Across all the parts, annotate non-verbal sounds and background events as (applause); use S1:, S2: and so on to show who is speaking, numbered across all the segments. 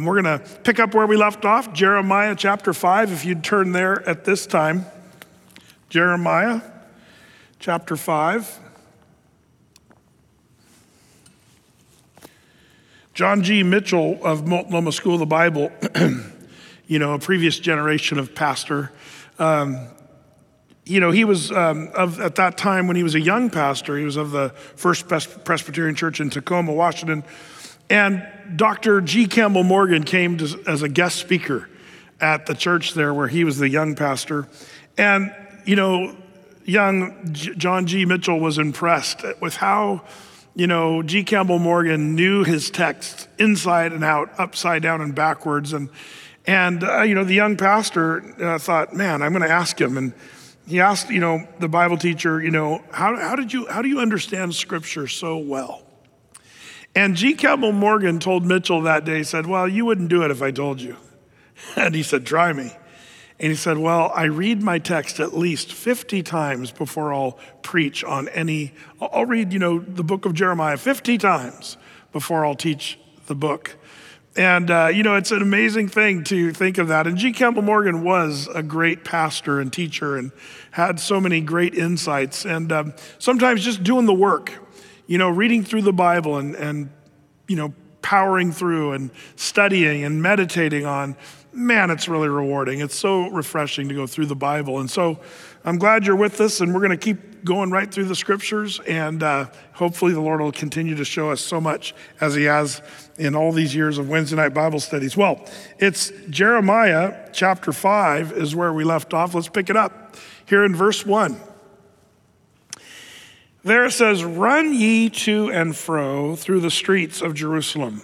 S1: We're going to pick up where we left off, Jeremiah chapter 5, if you'd turn there at this time. Jeremiah chapter 5. John G. Mitchell of Multnomah School of the Bible, (clears throat) you know, a previous generation of pastor, um, you know, he was um, of, at that time when he was a young pastor, he was of the First Presbyterian Church in Tacoma, Washington. And Dr. G. Campbell Morgan came to, as a guest speaker at the church there where he was the young pastor. And, you know, young John G. Mitchell was impressed with how, you know, G. Campbell Morgan knew his text inside and out, upside down and backwards. And, and uh, you know, the young pastor uh, thought, man, I'm going to ask him. And he asked, you know, the Bible teacher, you know, how, how, did you, how do you understand Scripture so well? And G. Campbell Morgan told Mitchell that day, said, Well, you wouldn't do it if I told you. (laughs) And he said, Try me. And he said, Well, I read my text at least 50 times before I'll preach on any, I'll read, you know, the book of Jeremiah 50 times before I'll teach the book. And, uh, you know, it's an amazing thing to think of that. And G. Campbell Morgan was a great pastor and teacher and had so many great insights. And um, sometimes just doing the work, you know, reading through the Bible and, and, you know, powering through and studying and meditating on, man, it's really rewarding. It's so refreshing to go through the Bible. And so I'm glad you're with us, and we're going to keep going right through the scriptures. And uh, hopefully, the Lord will continue to show us so much as He has in all these years of Wednesday night Bible studies. Well, it's Jeremiah chapter 5 is where we left off. Let's pick it up here in verse 1. There it says, Run ye to and fro through the streets of Jerusalem,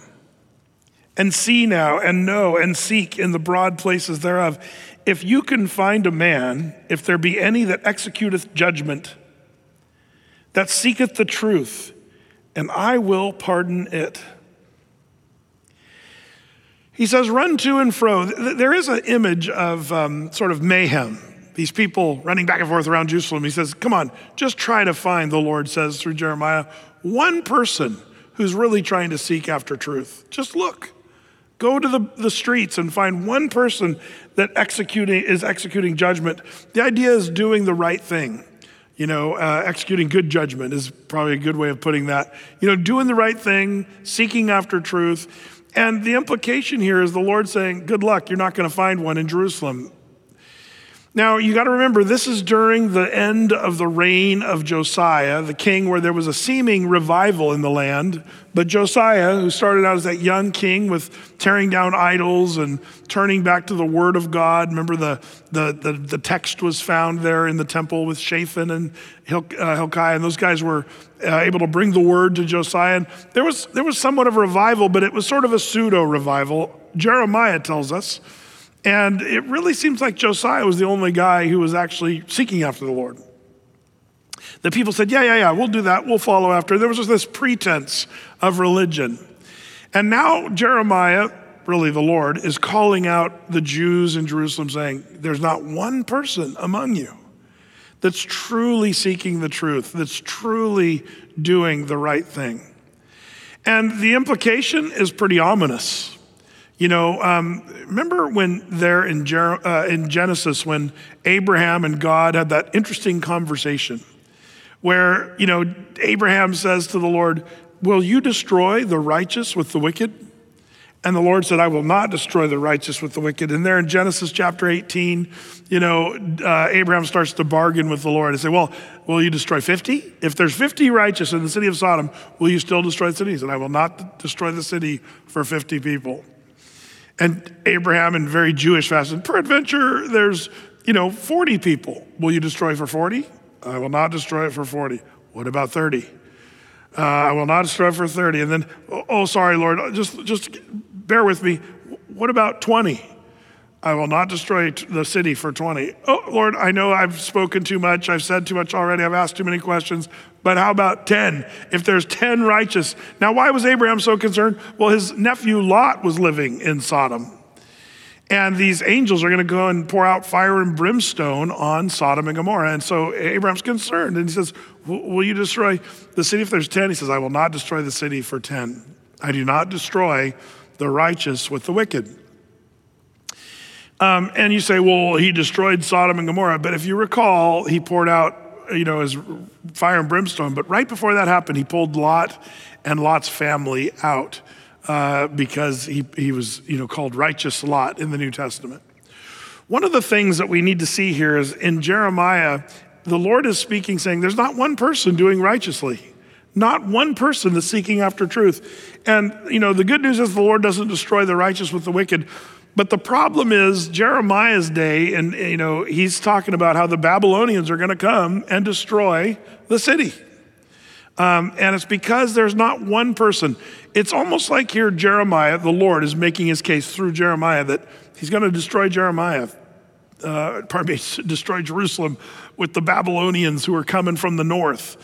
S1: and see now, and know, and seek in the broad places thereof, if you can find a man, if there be any that executeth judgment, that seeketh the truth, and I will pardon it. He says, Run to and fro. There is an image of um, sort of mayhem these people running back and forth around Jerusalem. He says, Come on, just try to find, the Lord says through Jeremiah, one person who's really trying to seek after truth. Just look. Go to the, the streets and find one person that executing is executing judgment. The idea is doing the right thing. You know, uh, executing good judgment is probably a good way of putting that. You know, doing the right thing, seeking after truth. And the implication here is the Lord saying, Good luck, you're not going to find one in Jerusalem. Now, you got to remember, this is during the end of the reign of Josiah, the king, where there was a seeming revival in the land. But Josiah, who started out as that young king with tearing down idols and turning back to the word of God, remember the, the, the, the text was found there in the temple with Shaphan and uh, Hilkiah, and those guys were uh, able to bring the word to Josiah. And there was, there was somewhat of a revival, but it was sort of a pseudo revival. Jeremiah tells us and it really seems like Josiah was the only guy who was actually seeking after the Lord. The people said, Yeah, yeah, yeah, we'll do that. We'll follow after. There was just this pretense of religion. And now Jeremiah, really the Lord, is calling out the Jews in Jerusalem, saying, There's not one person among you that's truly seeking the truth, that's truly doing the right thing. And the implication is pretty ominous. You know, um, remember when there in, uh, in Genesis, when Abraham and God had that interesting conversation where, you know, Abraham says to the Lord, Will you destroy the righteous with the wicked? And the Lord said, I will not destroy the righteous with the wicked. And there in Genesis chapter 18, you know, uh, Abraham starts to bargain with the Lord and say, Well, will you destroy 50? If there's 50 righteous in the city of Sodom, will you still destroy the said, I will not destroy the city for 50 people. And Abraham, in very Jewish fashion, peradventure, there's, you know, 40 people. Will you destroy for 40? I will not destroy it for 40. What about 30? Uh, I will not destroy for 30. And then, oh, oh, sorry, Lord, just, just bear with me. What about 20? I will not destroy the city for 20. Oh, Lord, I know I've spoken too much. I've said too much already. I've asked too many questions. But how about 10? If there's 10 righteous. Now, why was Abraham so concerned? Well, his nephew Lot was living in Sodom. And these angels are going to go and pour out fire and brimstone on Sodom and Gomorrah. And so Abraham's concerned. And he says, Will you destroy the city if there's 10? He says, I will not destroy the city for 10. I do not destroy the righteous with the wicked. Um, and you say, well, he destroyed Sodom and Gomorrah. But if you recall, he poured out, you know, his fire and brimstone. But right before that happened, he pulled Lot and Lot's family out uh, because he, he was, you know, called righteous Lot in the New Testament. One of the things that we need to see here is in Jeremiah, the Lord is speaking, saying, There's not one person doing righteously, not one person that's seeking after truth. And, you know, the good news is the Lord doesn't destroy the righteous with the wicked. But the problem is Jeremiah's day, and, you know, he's talking about how the Babylonians are going to come and destroy the city. Um, and it's because there's not one person. It's almost like here Jeremiah, the Lord, is making his case through Jeremiah that he's going to destroy Jeremiah, uh, pardon me, (laughs) destroy Jerusalem with the Babylonians who are coming from the north.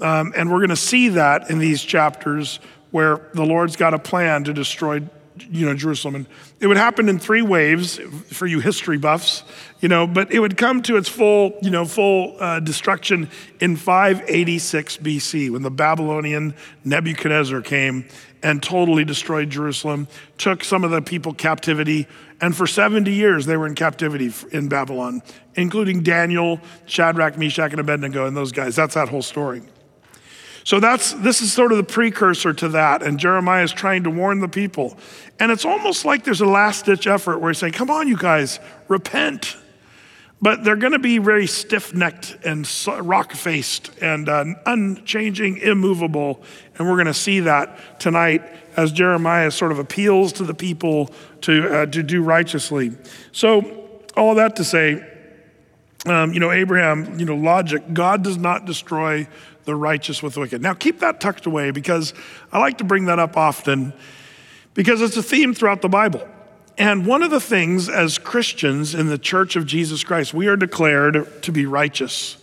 S1: Um, and we're going to see that in these chapters where the Lord's got a plan to destroy you know, Jerusalem. And it would happen in three waves for you history buffs, you know, but it would come to its full, you know, full uh, destruction in 586 BC when the Babylonian Nebuchadnezzar came and totally destroyed Jerusalem, took some of the people captivity, and for 70 years they were in captivity in Babylon, including Daniel, Shadrach, Meshach, and Abednego, and those guys. That's that whole story. So that's this is sort of the precursor to that. And Jeremiah is trying to warn the people. And it's almost like there's a last ditch effort where he's saying, Come on, you guys, repent. But they're going to be very stiff necked and rock faced and uh, unchanging, immovable. And we're going to see that tonight as Jeremiah sort of appeals to the people to, uh, to do righteously. So, all that to say, um, you know, Abraham, you know, logic, God does not destroy the righteous with the wicked. Now, keep that tucked away because I like to bring that up often because it's a theme throughout the Bible. And one of the things as Christians in the church of Jesus Christ, we are declared to be righteous.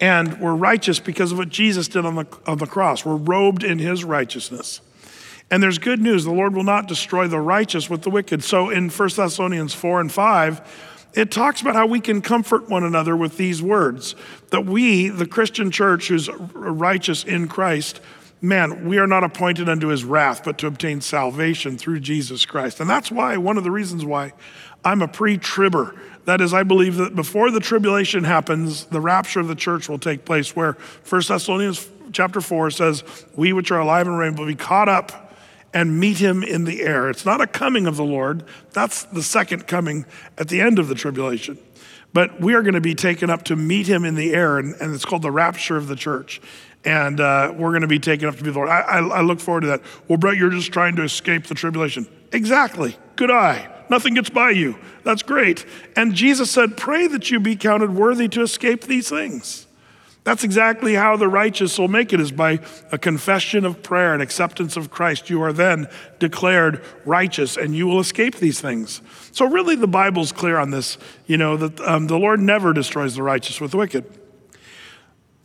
S1: And we're righteous because of what Jesus did on the, on the cross. We're robed in his righteousness. And there's good news the Lord will not destroy the righteous with the wicked. So in 1 Thessalonians 4 and 5, it talks about how we can comfort one another with these words that we, the Christian church who's righteous in Christ, man, we are not appointed unto his wrath, but to obtain salvation through Jesus Christ. And that's why, one of the reasons why I'm a pre tribber. That is, I believe that before the tribulation happens, the rapture of the church will take place, where 1 Thessalonians chapter 4 says, We which are alive and reign will be caught up and meet him in the air. It's not a coming of the Lord, that's the second coming at the end of the tribulation. But we are going to be taken up to meet him in the air, and, and it's called the rapture of the church. And uh, we're going to be taken up to be the Lord. I, I, I look forward to that. Well, Brett, you're just trying to escape the tribulation. Exactly. Good eye. Nothing gets by you. That's great. And Jesus said, Pray that you be counted worthy to escape these things. That's exactly how the righteous will make it is by a confession of prayer and acceptance of Christ. You are then declared righteous and you will escape these things. So, really, the Bible's clear on this, you know, that um, the Lord never destroys the righteous with the wicked.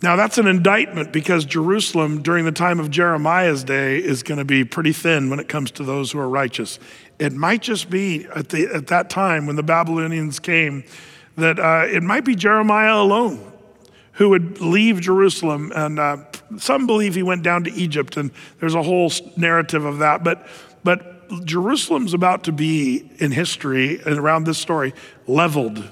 S1: Now, that's an indictment because Jerusalem during the time of Jeremiah's day is going to be pretty thin when it comes to those who are righteous. It might just be at, the, at that time when the Babylonians came that uh, it might be Jeremiah alone who would leave Jerusalem. And uh, some believe he went down to Egypt, and there's a whole narrative of that. But, but Jerusalem's about to be, in history and around this story, leveled,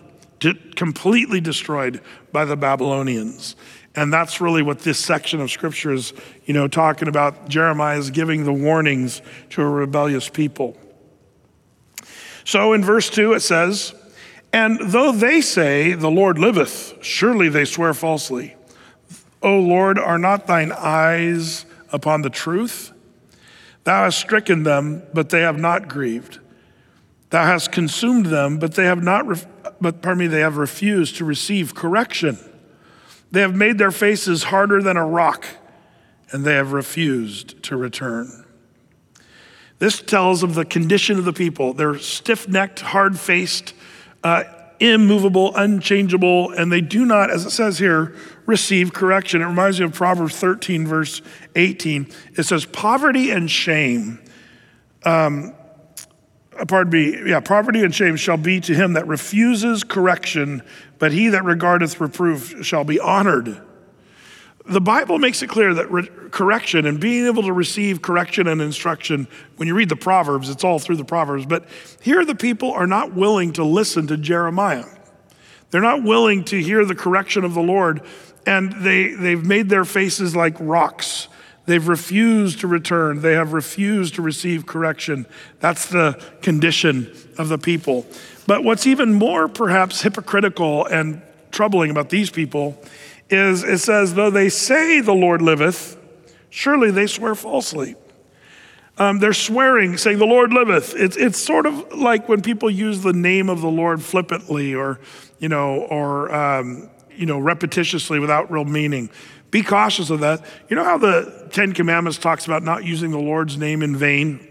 S1: completely destroyed by the Babylonians. And that's really what this section of scripture is, you know, talking about. Jeremiah is giving the warnings to a rebellious people. So in verse 2, it says, and though they say, The Lord liveth, surely they swear falsely. O Lord, are not thine eyes upon the truth? Thou hast stricken them, but they have not grieved. Thou hast consumed them, but they have not, ref- but pardon me, they have refused to receive correction. They have made their faces harder than a rock, and they have refused to return. This tells of the condition of the people. They're stiff necked, hard faced, uh, immovable, unchangeable, and they do not, as it says here, receive correction. It reminds me of Proverbs 13, verse 18. It says, Poverty and shame, um, uh, pardon me, yeah, poverty and shame shall be to him that refuses correction, but he that regardeth reproof shall be honored. The Bible makes it clear that re- correction and being able to receive correction and instruction, when you read the Proverbs, it's all through the Proverbs, but here the people are not willing to listen to Jeremiah. They're not willing to hear the correction of the Lord, and they, they've made their faces like rocks. They've refused to return. They have refused to receive correction. That's the condition of the people. But what's even more perhaps hypocritical and troubling about these people is it says, though they say the Lord liveth, surely they swear falsely. Um, they're swearing, saying, The Lord liveth. It's, it's sort of like when people use the name of the Lord flippantly or, you know, or, um, you know, repetitiously without real meaning. Be cautious of that. You know how the Ten Commandments talks about not using the Lord's name in vain?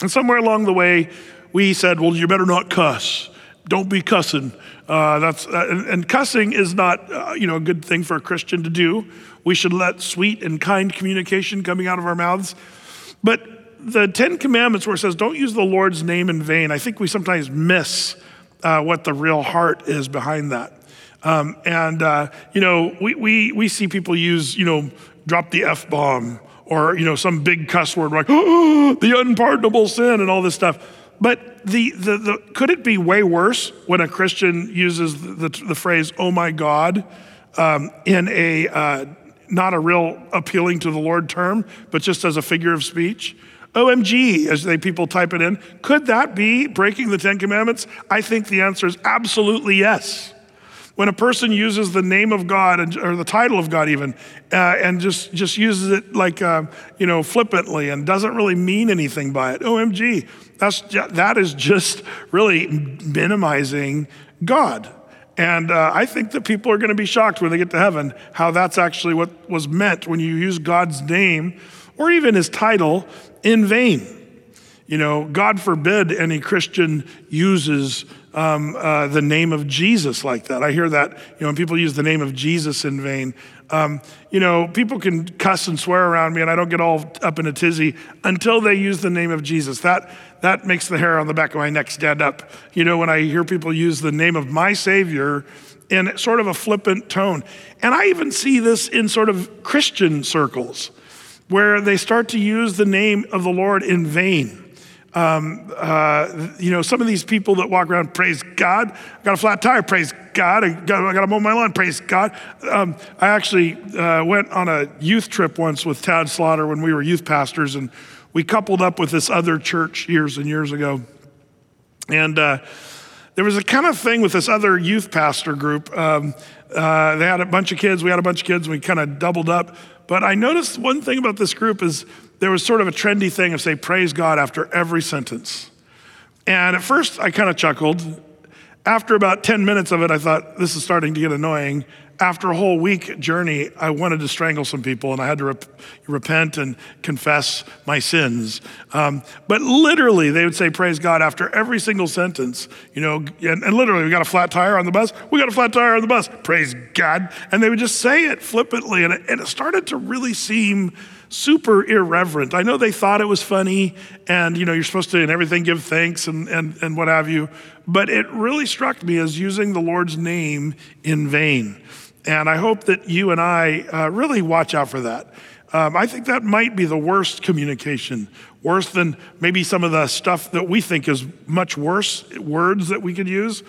S1: And somewhere along the way, we said, Well, you better not cuss. Don't be cussing. Uh, that's, uh, and, and, cussing is not, uh, you know, a good thing for a Christian to do. We should let sweet and kind communication coming out of our mouths. But the Ten Commandments, where it says, don't use the Lord's name in vain, I think we sometimes miss uh, what the real heart is behind that. Um, and, uh, you know, we, we, we see people use, you know, drop the F bomb or, you know, some big cuss word like, oh, (gasps) the unpardonable sin and all this stuff. But the, the, the, could it be way worse when a Christian uses the, the, the phrase, oh my God, um, in a, uh, not a real appealing to the Lord term, but just as a figure of speech? OMG, as they people type it in. Could that be breaking the Ten Commandments? I think the answer is absolutely yes. When a person uses the name of God or the title of God even, uh, and just just uses it like uh, you know flippantly and doesn't really mean anything by it, OMG, that's, that is just really minimizing God. And uh, I think that people are going to be shocked when they get to heaven how that's actually what was meant when you use God's name or even his title in vain. You know, God forbid any Christian uses um, uh, the name of Jesus like that. I hear that, you know, when people use the name of Jesus in vain. Um, you know, people can cuss and swear around me, and I don't get all up in a tizzy until they use the name of Jesus. That that makes the hair on the back of my neck stand up. You know, when I hear people use the name of my Savior in sort of a flippant tone. And I even see this in sort of Christian circles where they start to use the name of the Lord in vain. Um, uh, you know, some of these people that walk around, praise God, I got a flat tire, praise God, I got, I got to mow my lawn, praise God. Um, I actually uh, went on a youth trip once with Tad Slaughter when we were youth pastors, and we coupled up with this other church years and years ago. And uh, there was a kind of thing with this other youth pastor group. Um, uh, they had a bunch of kids, we had a bunch of kids, and we kind of doubled up. But I noticed one thing about this group is there was sort of a trendy thing of say, praise God after every sentence. And at first I kind of chuckled. After about 10 minutes of it, I thought, this is starting to get annoying after a whole week journey, I wanted to strangle some people and I had to rep- repent and confess my sins. Um, but literally, they would say, Praise God, after every single sentence, you know, and, and, literally, we got a flat tire on the bus. We got a flat tire on the bus. Praise God. And they would just say it flippantly. And it, and it started to really seem super irreverent. I know they thought it was funny and, you know, you're supposed to in everything give thanks and, and, and what have you. But it really struck me as using the Lord's name in vain. And I hope that you and I uh, really watch out for that. Um, I think that might be the worst communication, worse than maybe some of the stuff that we think is much worse, words that we could use.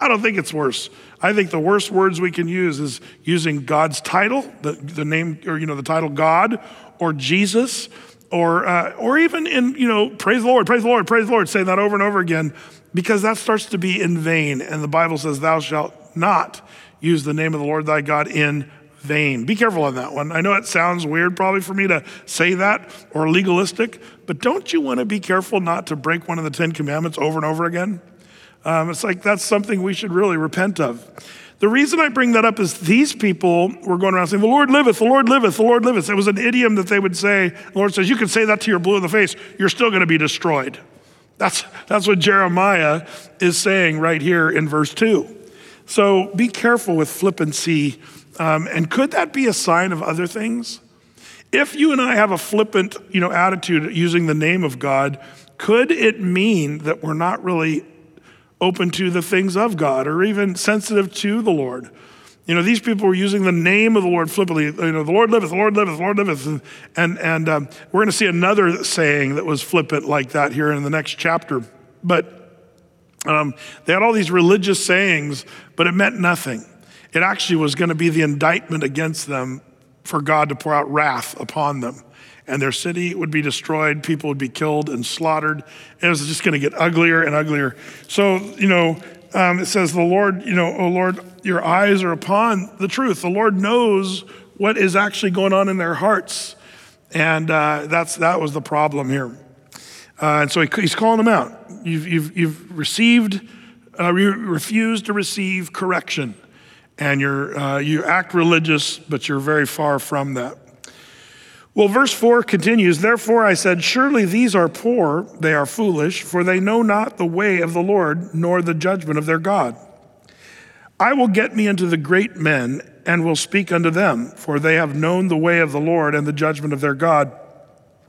S1: I don't think it's worse. I think the worst words we can use is using God's title, the, the name, or, you know, the title God, or Jesus, or, uh, or even in, you know, praise the Lord, praise the Lord, praise the Lord, say that over and over again, because that starts to be in vain. And the Bible says, Thou shalt not use the name of the Lord thy God in vain. Be careful on that one. I know it sounds weird probably for me to say that or legalistic, but don't you want to be careful not to break one of the Ten Commandments over and over again? Um, it's like that's something we should really repent of. The reason I bring that up is these people were going around saying, The Lord liveth, the Lord liveth, the Lord liveth. It was an idiom that they would say. The Lord says, You can say that to your blue in the face, you're still going to be destroyed. That's, that's what Jeremiah is saying right here in verse 2. So be careful with flippancy. Um, and could that be a sign of other things? If you and I have a flippant, you know, attitude using the name of God, could it mean that we're not really open to the things of God or even sensitive to the Lord? You know, these people were using the name of the Lord flippantly. You know, the Lord liveth, the Lord liveth, the Lord liveth. And, and, and um, we're going to see another saying that was flippant like that here in the next chapter. But um, they had all these religious sayings, but it meant nothing. It actually was going to be the indictment against them for God to pour out wrath upon them. And their city would be destroyed, people would be killed and slaughtered. It was just going to get uglier and uglier. So, you know, um, it says, The Lord, you know, oh Lord, your eyes are upon the truth. The Lord knows what is actually going on in their hearts. And uh, that's, that was the problem here. Uh, and so he, he's calling them out. You've, you've, you've received, uh, you refused to receive correction. And you're, uh, you act religious, but you're very far from that. Well, verse 4 continues Therefore I said, Surely these are poor, they are foolish, for they know not the way of the Lord, nor the judgment of their God. I will get me into the great men, and will speak unto them, for they have known the way of the Lord and the judgment of their God.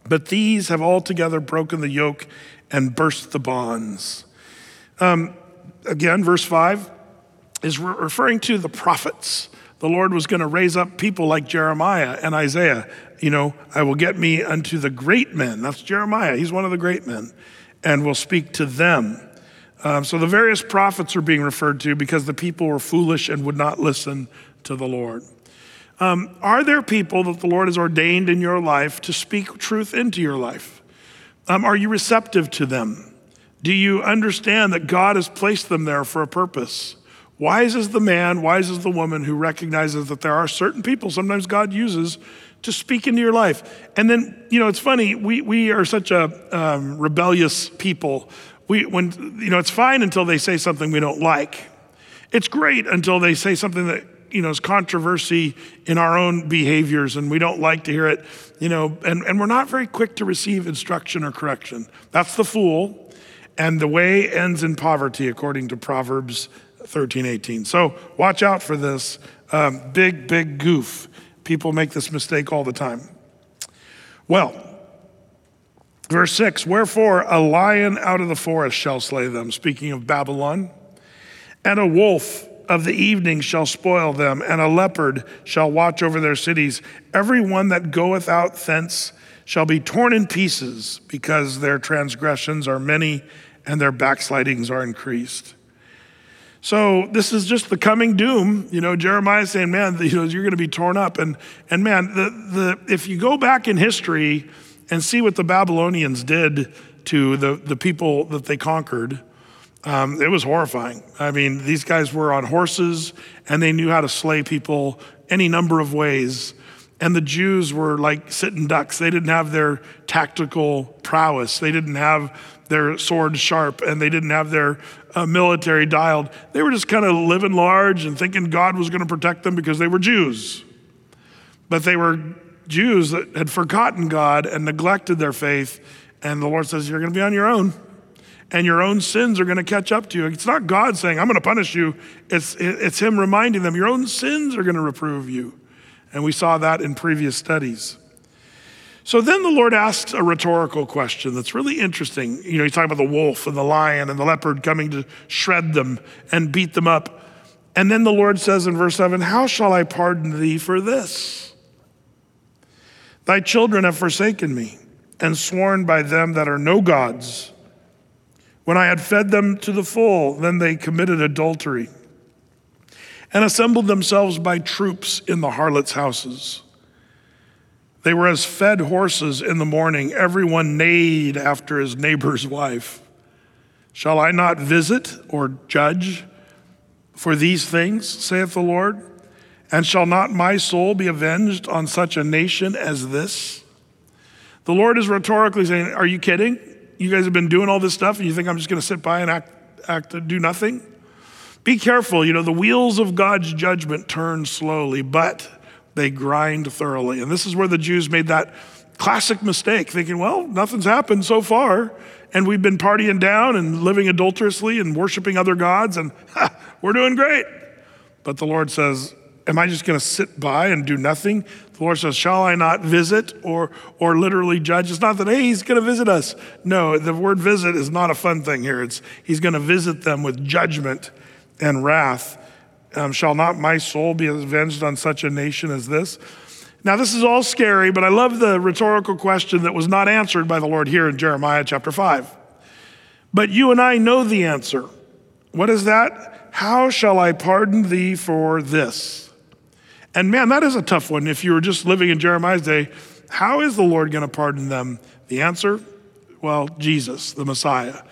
S1: But these have altogether broken the yoke and burst the bonds. Um, again, verse 5 is re- referring to the prophets. The Lord was going to raise up people like Jeremiah and Isaiah you know, I will get me unto the great men. That's Jeremiah. He's one of the great men. And will speak to them. Um, so the various prophets are being referred to because the people were foolish and would not listen to the Lord. Um, are there people that the Lord has ordained in your life to speak truth into your life? Um, are you receptive to them? Do you understand that God has placed them there for a purpose? Wise is the man, wise is the woman who recognizes that there are certain people sometimes God uses to speak into your life. And then, you know, it's funny, we, we are such a um, rebellious people. We, when, you know, it's fine until they say something we don't like. It's great until they say something that, you know, is controversy in our own behaviors and we don't like to hear it, you know, and, and we're not very quick to receive instruction or correction. That's the fool. And the way ends in poverty, according to Proverbs 13, 18. So watch out for this um, big, big goof. People make this mistake all the time. Well, verse 6 Wherefore a lion out of the forest shall slay them, speaking of Babylon, and a wolf of the evening shall spoil them, and a leopard shall watch over their cities. Every one that goeth out thence shall be torn in pieces, because their transgressions are many and their backslidings are increased. So this is just the coming doom. You know, Jeremiah saying, man, you know, you're going to be torn up. And, and man, the, the, if you go back in history and see what the Babylonians did to the, the people that they conquered, um, it was horrifying. I mean, these guys were on horses and they knew how to slay people any number of ways. And the Jews were like sitting ducks. They didn't have their tactical prowess. They didn't have their sword sharp and they didn't have their uh, military dialed. They were just kind of living large and thinking God was going to protect them because they were Jews. But they were Jews that had forgotten God and neglected their faith. And the Lord says, You're going to be on your own. And your own sins are going to catch up to you. It's not God saying, I'm going to punish you. It's, it's Him reminding them, Your own sins are going to reprove you. And we saw that in previous studies. So then the Lord asks a rhetorical question that's really interesting. You know, he's talking about the wolf and the lion and the leopard coming to shred them and beat them up. And then the Lord says in verse 7 How shall I pardon thee for this? Thy children have forsaken me and sworn by them that are no gods. When I had fed them to the full, then they committed adultery and assembled themselves by troops in the harlots' houses. They were as fed horses in the morning. Everyone neighed after his neighbor's wife. Shall I not visit or judge for these things, saith the Lord? And shall not my soul be avenged on such a nation as this? The Lord is rhetorically saying, Are you kidding? You guys have been doing all this stuff and you think I'm just going to sit by and act, act, do nothing? Be careful. You know, the wheels of God's judgment turn slowly, but they grind thoroughly. And this is where the Jews made that classic mistake, thinking, well, nothing's happened so far. And we've been partying down and living adulterously and worshiping other gods, and (laughs) ha, we're doing great. But the Lord says, Am I just going to sit by and do nothing? The Lord says, Shall I not visit or, or literally judge? It's not that, hey, he's going to visit us. No, the word visit is not a fun thing here. It's he's going to visit them with judgment and wrath Um, shall not my soul be avenged on such a nation as this? Now, this is all scary, but I love the rhetorical question that was not answered by the Lord here in Jeremiah chapter 5. But you and I know the answer. What is that? How shall I pardon thee for this? And man, that is a tough one. If you were just living in Jeremiah's day, how is the Lord going to pardon them? The answer? Well, Jesus, the Messiah.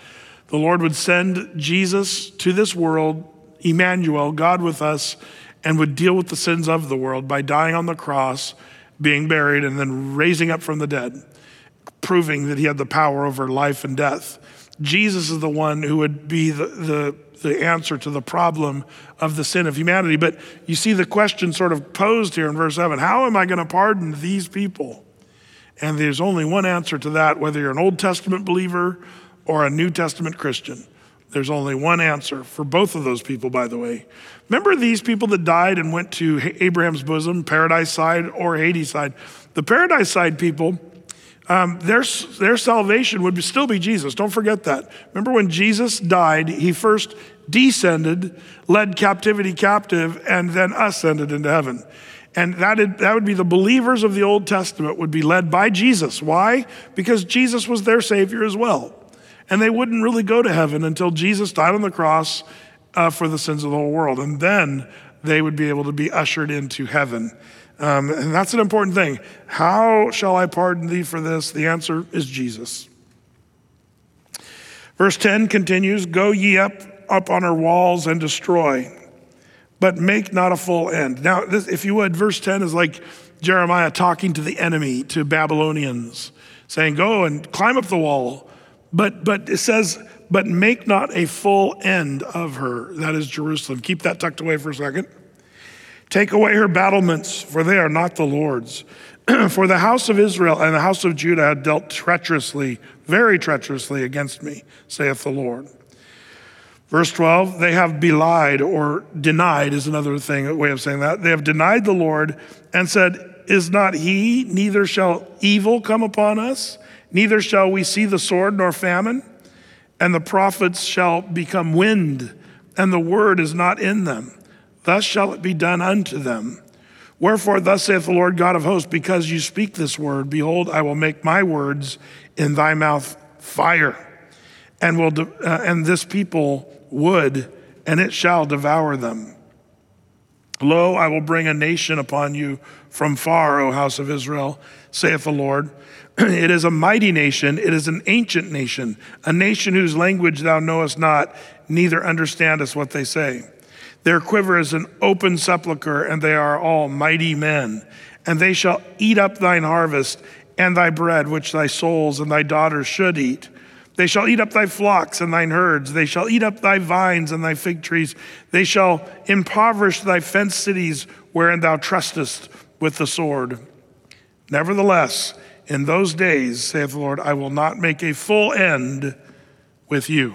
S1: The Lord would send Jesus to this world, Emmanuel, God with us, and would deal with the sins of the world by dying on the cross, being buried, and then raising up from the dead, proving that he had the power over life and death. Jesus is the one who would be the, the, the answer to the problem of the sin of humanity. But you see the question sort of posed here in verse 7 How am I going to pardon these people? And there's only one answer to that, whether you're an Old Testament believer or a New Testament Christian. There's only one answer for both of those people, by the way. Remember these people that died and went to Abraham's bosom, paradise side or Hades side? The paradise side people, um, their, their salvation would still be Jesus. Don't forget that. Remember when Jesus died, he first descended, led captivity captive, and then ascended into heaven. And that, that would be the believers of the Old Testament would be led by Jesus. Why? Because Jesus was their Savior as well. And they wouldn't really go to heaven until Jesus died on the cross uh, for the sins of the whole world. And then they would be able to be ushered into heaven. Um, and that's an important thing. How shall I pardon thee for this? The answer is Jesus. Verse 10 continues Go ye up, up on her walls and destroy but make not a full end. Now, this, if you would, verse 10 is like Jeremiah talking to the enemy, to Babylonians, saying, Go and climb up the wall. But, but it says, But make not a full end of her. That is Jerusalem. Keep that tucked away for a second. Take away her battlements, for they are not the Lord's. (clears throat) for the house of Israel and the house of Judah had dealt treacherously, very treacherously against me, saith the Lord. Verse 12, they have belied or denied is another thing, way of saying that. They have denied the Lord and said, Is not he, neither shall evil come upon us, neither shall we see the sword nor famine, and the prophets shall become wind, and the word is not in them. Thus shall it be done unto them. Wherefore, thus saith the Lord God of hosts, because you speak this word, behold, I will make my words in thy mouth fire, and will de- uh, and this people wood, and it shall devour them. Lo, I will bring a nation upon you from far, O house of Israel, saith the Lord. (clears throat) it is a mighty nation, it is an ancient nation, a nation whose language thou knowest not, neither understandest what they say. Their quiver is an open sepulchre, and they are all mighty men. And they shall eat up thine harvest and thy bread, which thy souls and thy daughters should eat. They shall eat up thy flocks and thine herds. They shall eat up thy vines and thy fig trees. They shall impoverish thy fenced cities wherein thou trustest with the sword. Nevertheless, in those days, saith the Lord, I will not make a full end with you.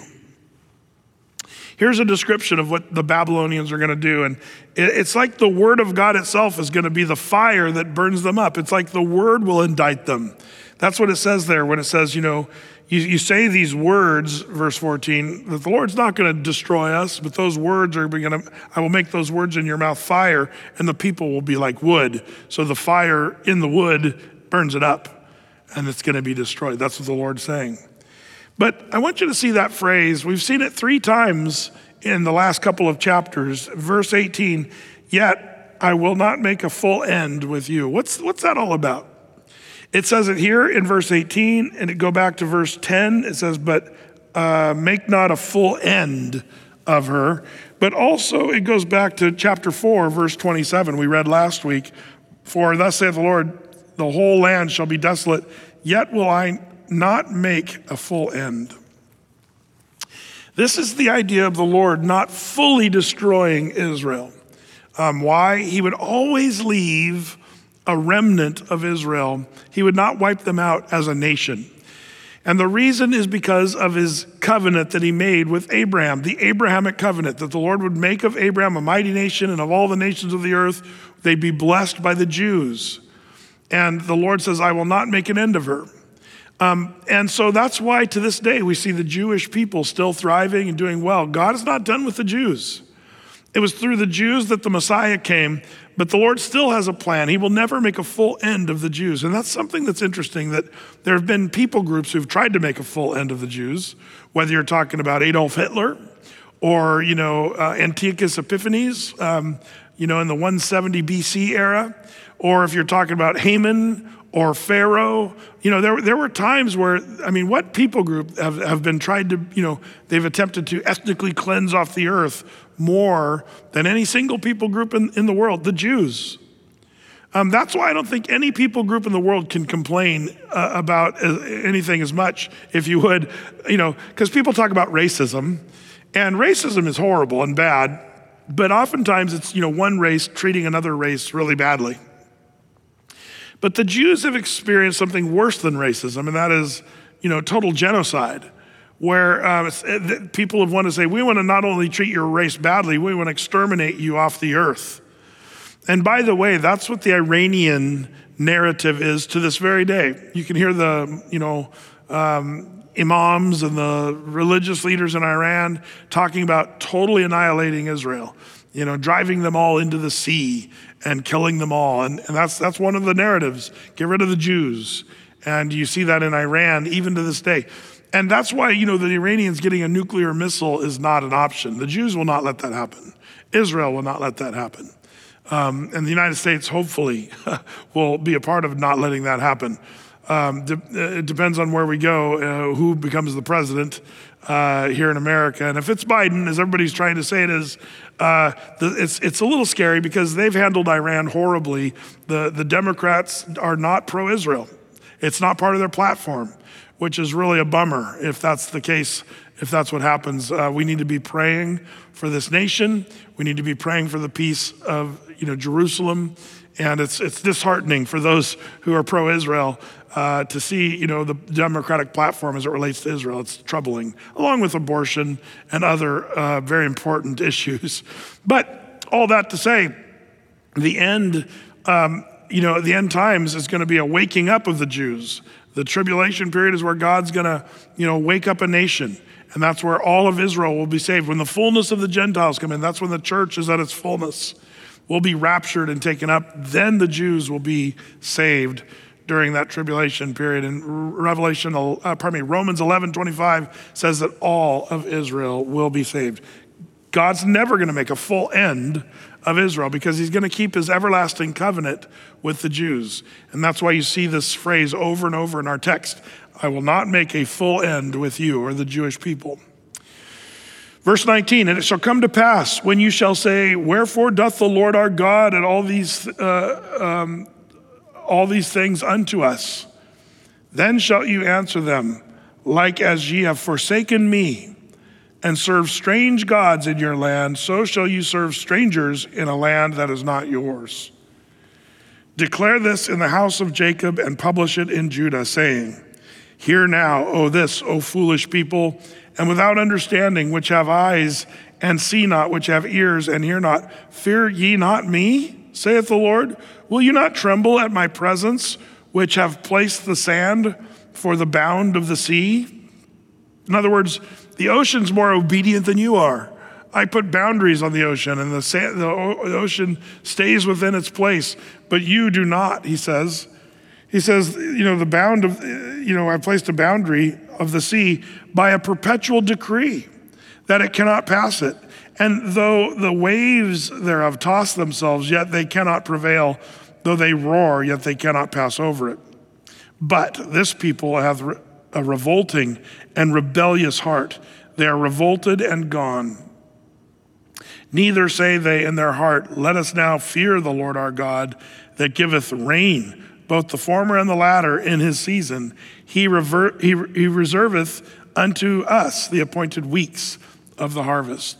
S1: Here's a description of what the Babylonians are going to do. And it's like the word of God itself is going to be the fire that burns them up. It's like the word will indict them. That's what it says there when it says, you know, you, you say these words, verse 14, that the Lord's not going to destroy us, but those words are going to, I will make those words in your mouth fire, and the people will be like wood. So the fire in the wood burns it up, and it's going to be destroyed. That's what the Lord's saying. But I want you to see that phrase. We've seen it three times in the last couple of chapters. Verse 18, yet I will not make a full end with you. What's, what's that all about? It says it here in verse 18, and it go back to verse 10. It says, "But uh, make not a full end of her." But also, it goes back to chapter 4, verse 27, we read last week. For thus saith the Lord, the whole land shall be desolate, yet will I not make a full end. This is the idea of the Lord not fully destroying Israel. Um, why? He would always leave a remnant of Israel. He would not wipe them out as a nation. And the reason is because of his covenant that he made with Abraham, the Abrahamic covenant that the Lord would make of Abraham a mighty nation and of all the nations of the earth, they'd be blessed by the Jews. And the Lord says, I will not make an end of her. Um, and so that's why to this day we see the Jewish people still thriving and doing well. God is not done with the Jews. It was through the Jews that the Messiah came, but the Lord still has a plan. He will never make a full end of the Jews. And that's something that's interesting that there have been people groups who've tried to make a full end of the Jews, whether you're talking about Adolf Hitler or, you know, uh, Antiochus Epiphanes, um, you know, in the 170 BC era, or if you're talking about Haman or Pharaoh. You know, there, there were times where, I mean, what people group have, have been tried to, you know, they've attempted to ethnically cleanse off the earth more than any single people group in, in the world, the Jews. Um, that's why I don't think any people group in the world can complain uh, about uh, anything as much, if you would, you know, because people talk about racism, and racism is horrible and bad, but oftentimes it's, you know, one race treating another race really badly. But the Jews have experienced something worse than racism, and that is, you know, total genocide where uh, people have wanted to say, we want to not only treat your race badly, we want to exterminate you off the earth. And by the way, that's what the Iranian narrative is to this very day. You can hear the, you know, um, imams and the religious leaders in Iran talking about totally annihilating Israel, you know, driving them all into the sea and killing them all. And, and that's, that's one of the narratives. Get rid of the Jews. And you see that in Iran even to this day. And that's why, you know, the Iranians getting a nuclear missile is not an option. The Jews will not let that happen. Israel will not let that happen. Um, and the United States, hopefully, (laughs) will be a part of not letting that happen. Um, de- it depends on where we go, uh, who becomes the president uh, here in America. And if it's Biden, as everybody's trying to say it is, uh, the, it's, it's a little scary because they've handled Iran horribly. The, the Democrats are not pro Israel, it's not part of their platform which is really a bummer if that's the case, if that's what happens. Uh, we need to be praying for this nation. We need to be praying for the peace of you know Jerusalem, and it's it's disheartening for those who are pro-Israel uh, to see you know the democratic platform as it relates to Israel. It's troubling, along with abortion and other uh, very important (laughs) issues. But all that to say, the end. Um, you know, the end times is going to be a waking up of the Jews. The tribulation period is where God's going to, you know, wake up a nation. And that's where all of Israel will be saved. When the fullness of the Gentiles come in, that's when the church is at its fullness. We'll be raptured and taken up. Then the Jews will be saved during that tribulation period. And Revelation, uh, pardon me, Romans 11, 25 says that all of Israel will be saved. God's never going to make a full end of Israel because he's going to keep his everlasting covenant with the Jews. And that's why you see this phrase over and over in our text I will not make a full end with you or the Jewish people. Verse 19, and it shall come to pass when you shall say, Wherefore doth the Lord our God and all these, uh, um, all these things unto us? Then shall you answer them, like as ye have forsaken me and serve strange gods in your land, so shall you serve strangers in a land that is not yours. Declare this in the house of Jacob and publish it in Judah, saying, Hear now, O this, O foolish people, and without understanding, which have eyes and see not, which have ears and hear not. Fear ye not me, saith the Lord? Will you not tremble at my presence, which have placed the sand for the bound of the sea? In other words, the ocean's more obedient than you are. I put boundaries on the ocean, and the, sand, the ocean stays within its place, but you do not, he says. He says, you know, the bound of, you know, I placed a boundary of the sea by a perpetual decree that it cannot pass it. And though the waves thereof toss themselves, yet they cannot prevail. Though they roar, yet they cannot pass over it. But this people hath a revolting and rebellious heart. They are revolted and gone. Neither say they in their heart, Let us now fear the Lord our God that giveth rain, both the former and the latter, in his season. He, he, he reserveth unto us the appointed weeks of the harvest.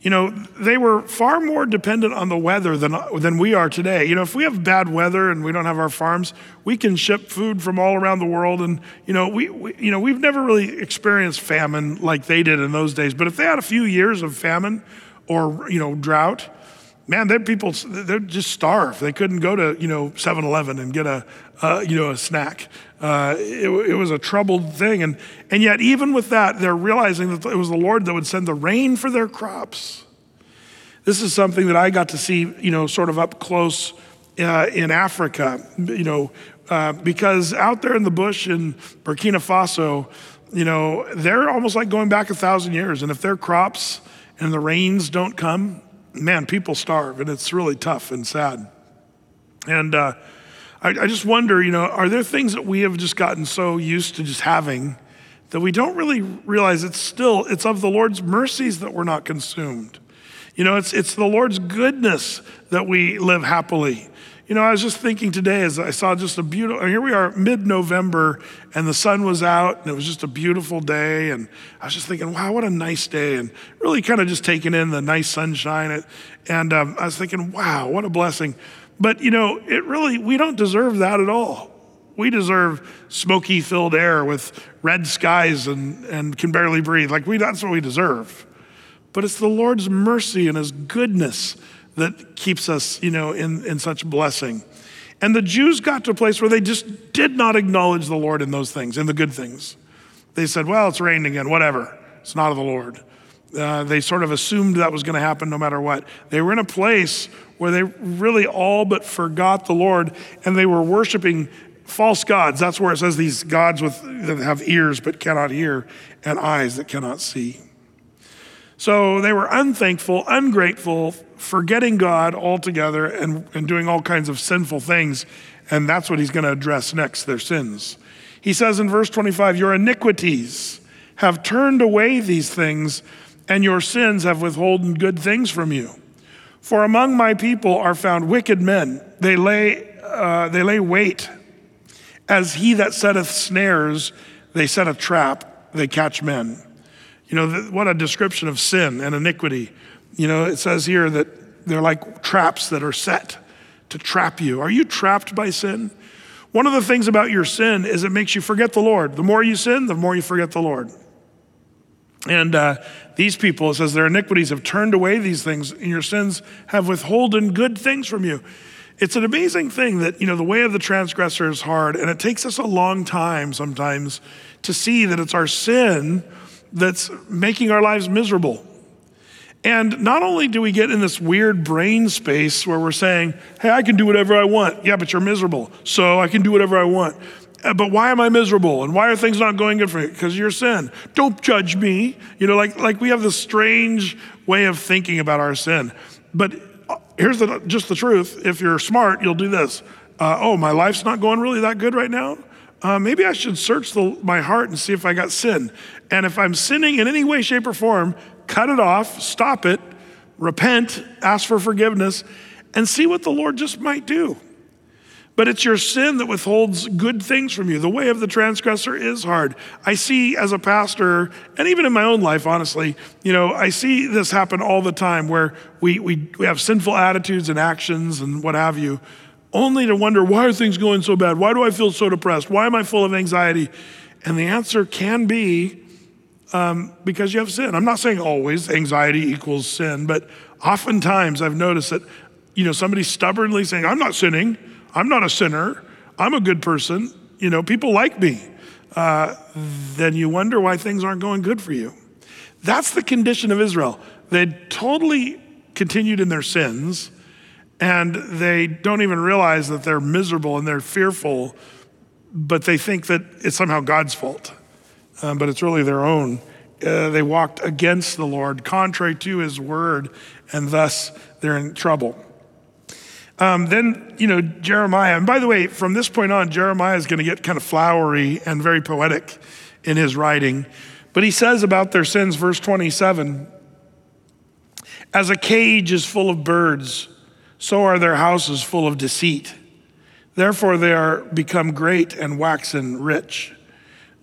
S1: You know, they were far more dependent on the weather than, than we are today. You know, if we have bad weather and we don't have our farms, we can ship food from all around the world. And, you know, we, we, you know, we've never really experienced famine like they did in those days. But if they had a few years of famine or, you know, drought, man, they people, they'd just starve. They couldn't go to, you know, 7-Eleven and get a, uh, you know, a snack. Uh, it, it, was a troubled thing. And, and yet, even with that, they're realizing that it was the Lord that would send the rain for their crops. This is something that I got to see, you know, sort of up close uh, in Africa, you know, uh, because out there in the bush in Burkina Faso, you know, they're almost like going back a thousand years. And if their crops and the rains don't come, man, people starve, and it's really tough and sad. And uh, I, I just wonder, you know, are there things that we have just gotten so used to just having that we don't really realize it's still it's of the Lord's mercies that we're not consumed. You know, it's it's the Lord's goodness that we live happily. You know, I was just thinking today as I saw just a beautiful, here we are mid November and the sun was out and it was just a beautiful day. And I was just thinking, wow, what a nice day. And really kind of just taking in the nice sunshine. And um, I was thinking, wow, what a blessing. But, you know, it really, we don't deserve that at all. We deserve smoky filled air with red skies and, and can barely breathe. Like, we, that's what we deserve. But it's the Lord's mercy and His goodness that keeps us, you know, in, in such blessing. And the Jews got to a place where they just did not acknowledge the Lord in those things, in the good things. They said, well, it's raining again, whatever. It's not of the Lord. Uh, they sort of assumed that was going to happen no matter what. They were in a place where they really all but forgot the Lord and they were worshiping false gods. That's where it says these gods with, that have ears but cannot hear and eyes that cannot see. So they were unthankful, ungrateful, forgetting God altogether and, and doing all kinds of sinful things. And that's what he's going to address next their sins. He says in verse 25, Your iniquities have turned away these things, and your sins have withholden good things from you. For among my people are found wicked men. They lay, uh, they lay wait. As he that setteth snares, they set a trap, they catch men. You know, what a description of sin and iniquity. You know, it says here that they're like traps that are set to trap you. Are you trapped by sin? One of the things about your sin is it makes you forget the Lord. The more you sin, the more you forget the Lord. And uh, these people, it says, their iniquities have turned away these things, and your sins have withholden good things from you. It's an amazing thing that, you know, the way of the transgressor is hard, and it takes us a long time sometimes to see that it's our sin that's making our lives miserable. And not only do we get in this weird brain space where we're saying, hey, I can do whatever I want. Yeah, but your miserable. So I can do whatever I want. Uh, but why am I miserable? And why are things not going good for me? Because you're sin. Don't judge me. You know, like, like we have this strange way of thinking about our sin. But uh, here's the, just the truth. If you're smart, you'll do this. Uh, oh, my life's not going really that good right now? Uh, maybe I should search the, my heart and see if I got sin. And if I'm sinning in any way, shape, or form, cut it off, stop it, repent, ask for forgiveness, and see what the Lord just might do. But it's your sin that withholds good things from you. The way of the transgressor is hard. I see as a pastor, and even in my own life, honestly, you know, I see this happen all the time where we, we, we have sinful attitudes and actions and what have you, only to wonder, why are things going so bad? Why do I feel so depressed? Why am I full of anxiety? And the answer can be um, because you have sin. I'm not saying always anxiety equals sin, but oftentimes I've noticed that, you know, somebody stubbornly saying, I'm not sinning. I'm not a sinner. I'm a good person. You know, people like me. Uh, then you wonder why things aren't going good for you. That's the condition of Israel. They totally continued in their sins, and they don't even realize that they're miserable and they're fearful, but they think that it's somehow God's fault. Um, but it's really their own. Uh, they walked against the Lord, contrary to his word, and thus they're in trouble. Um, then, you know, Jeremiah, and by the way, from this point on, Jeremiah is going to get kind of flowery and very poetic in his writing. But he says about their sins, verse 27 As a cage is full of birds, so are their houses full of deceit. Therefore, they are become great and waxen rich.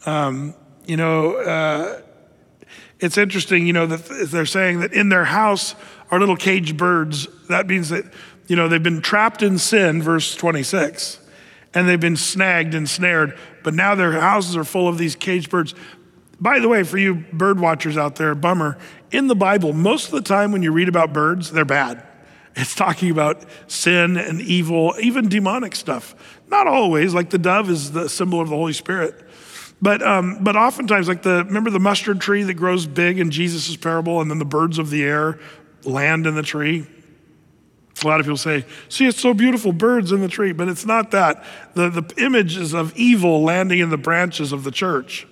S1: Um, you know, uh, it's interesting, you know, that they're saying that in their house are little caged birds. That means that you know, they've been trapped in sin, verse 26, and they've been snagged and snared, but now their houses are full of these caged birds. By the way, for you bird watchers out there, bummer, in the Bible, most of the time when you read about birds, they're bad. It's talking about sin and evil, even demonic stuff. Not always, like the dove is the symbol of the Holy Spirit. But, um, but oftentimes, like the, remember the mustard tree that grows big in Jesus' parable, and then the birds of the air land in the tree. A lot of people say, see, it's so beautiful, birds in the tree, but it's not that. The, the images of evil landing in the branches of the church.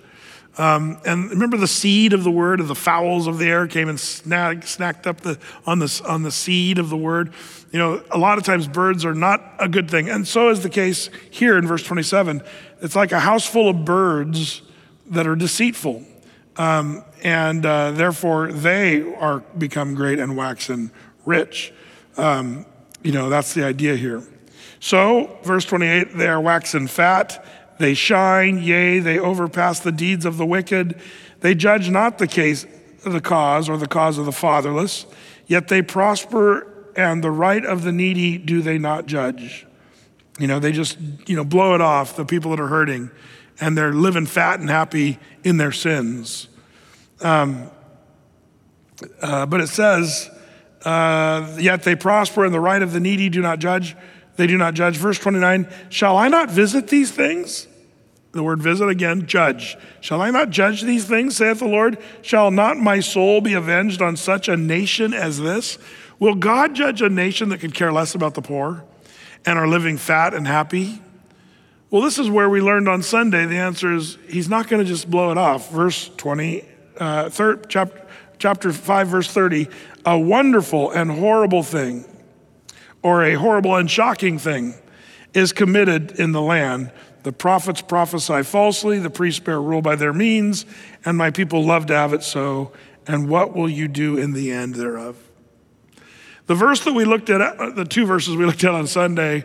S1: Um, and remember the seed of the word, of the fowls of the air came and snack, snacked up the, on, the, on the seed of the word. You know, a lot of times birds are not a good thing. And so is the case here in verse 27. It's like a house full of birds that are deceitful. Um, and uh, therefore they are become great and waxen rich. Um, you know, that's the idea here. So, verse 28 they are waxen fat, they shine, yea, they overpass the deeds of the wicked. They judge not the case, the cause, or the cause of the fatherless, yet they prosper, and the right of the needy do they not judge. You know, they just, you know, blow it off, the people that are hurting, and they're living fat and happy in their sins. Um, uh, but it says, uh, yet they prosper, and the right of the needy do not judge. They do not judge. Verse 29 Shall I not visit these things? The word visit again, judge. Shall I not judge these things, saith the Lord? Shall not my soul be avenged on such a nation as this? Will God judge a nation that could care less about the poor and are living fat and happy? Well, this is where we learned on Sunday. The answer is He's not going to just blow it off. Verse 20, uh, third, chapter, chapter 5, verse 30 a wonderful and horrible thing, or a horrible and shocking thing, is committed in the land. The prophets prophesy falsely, the priests bear rule by their means, and my people love to have it so. And what will you do in the end thereof? The verse that we looked at, uh, the two verses we looked at on Sunday,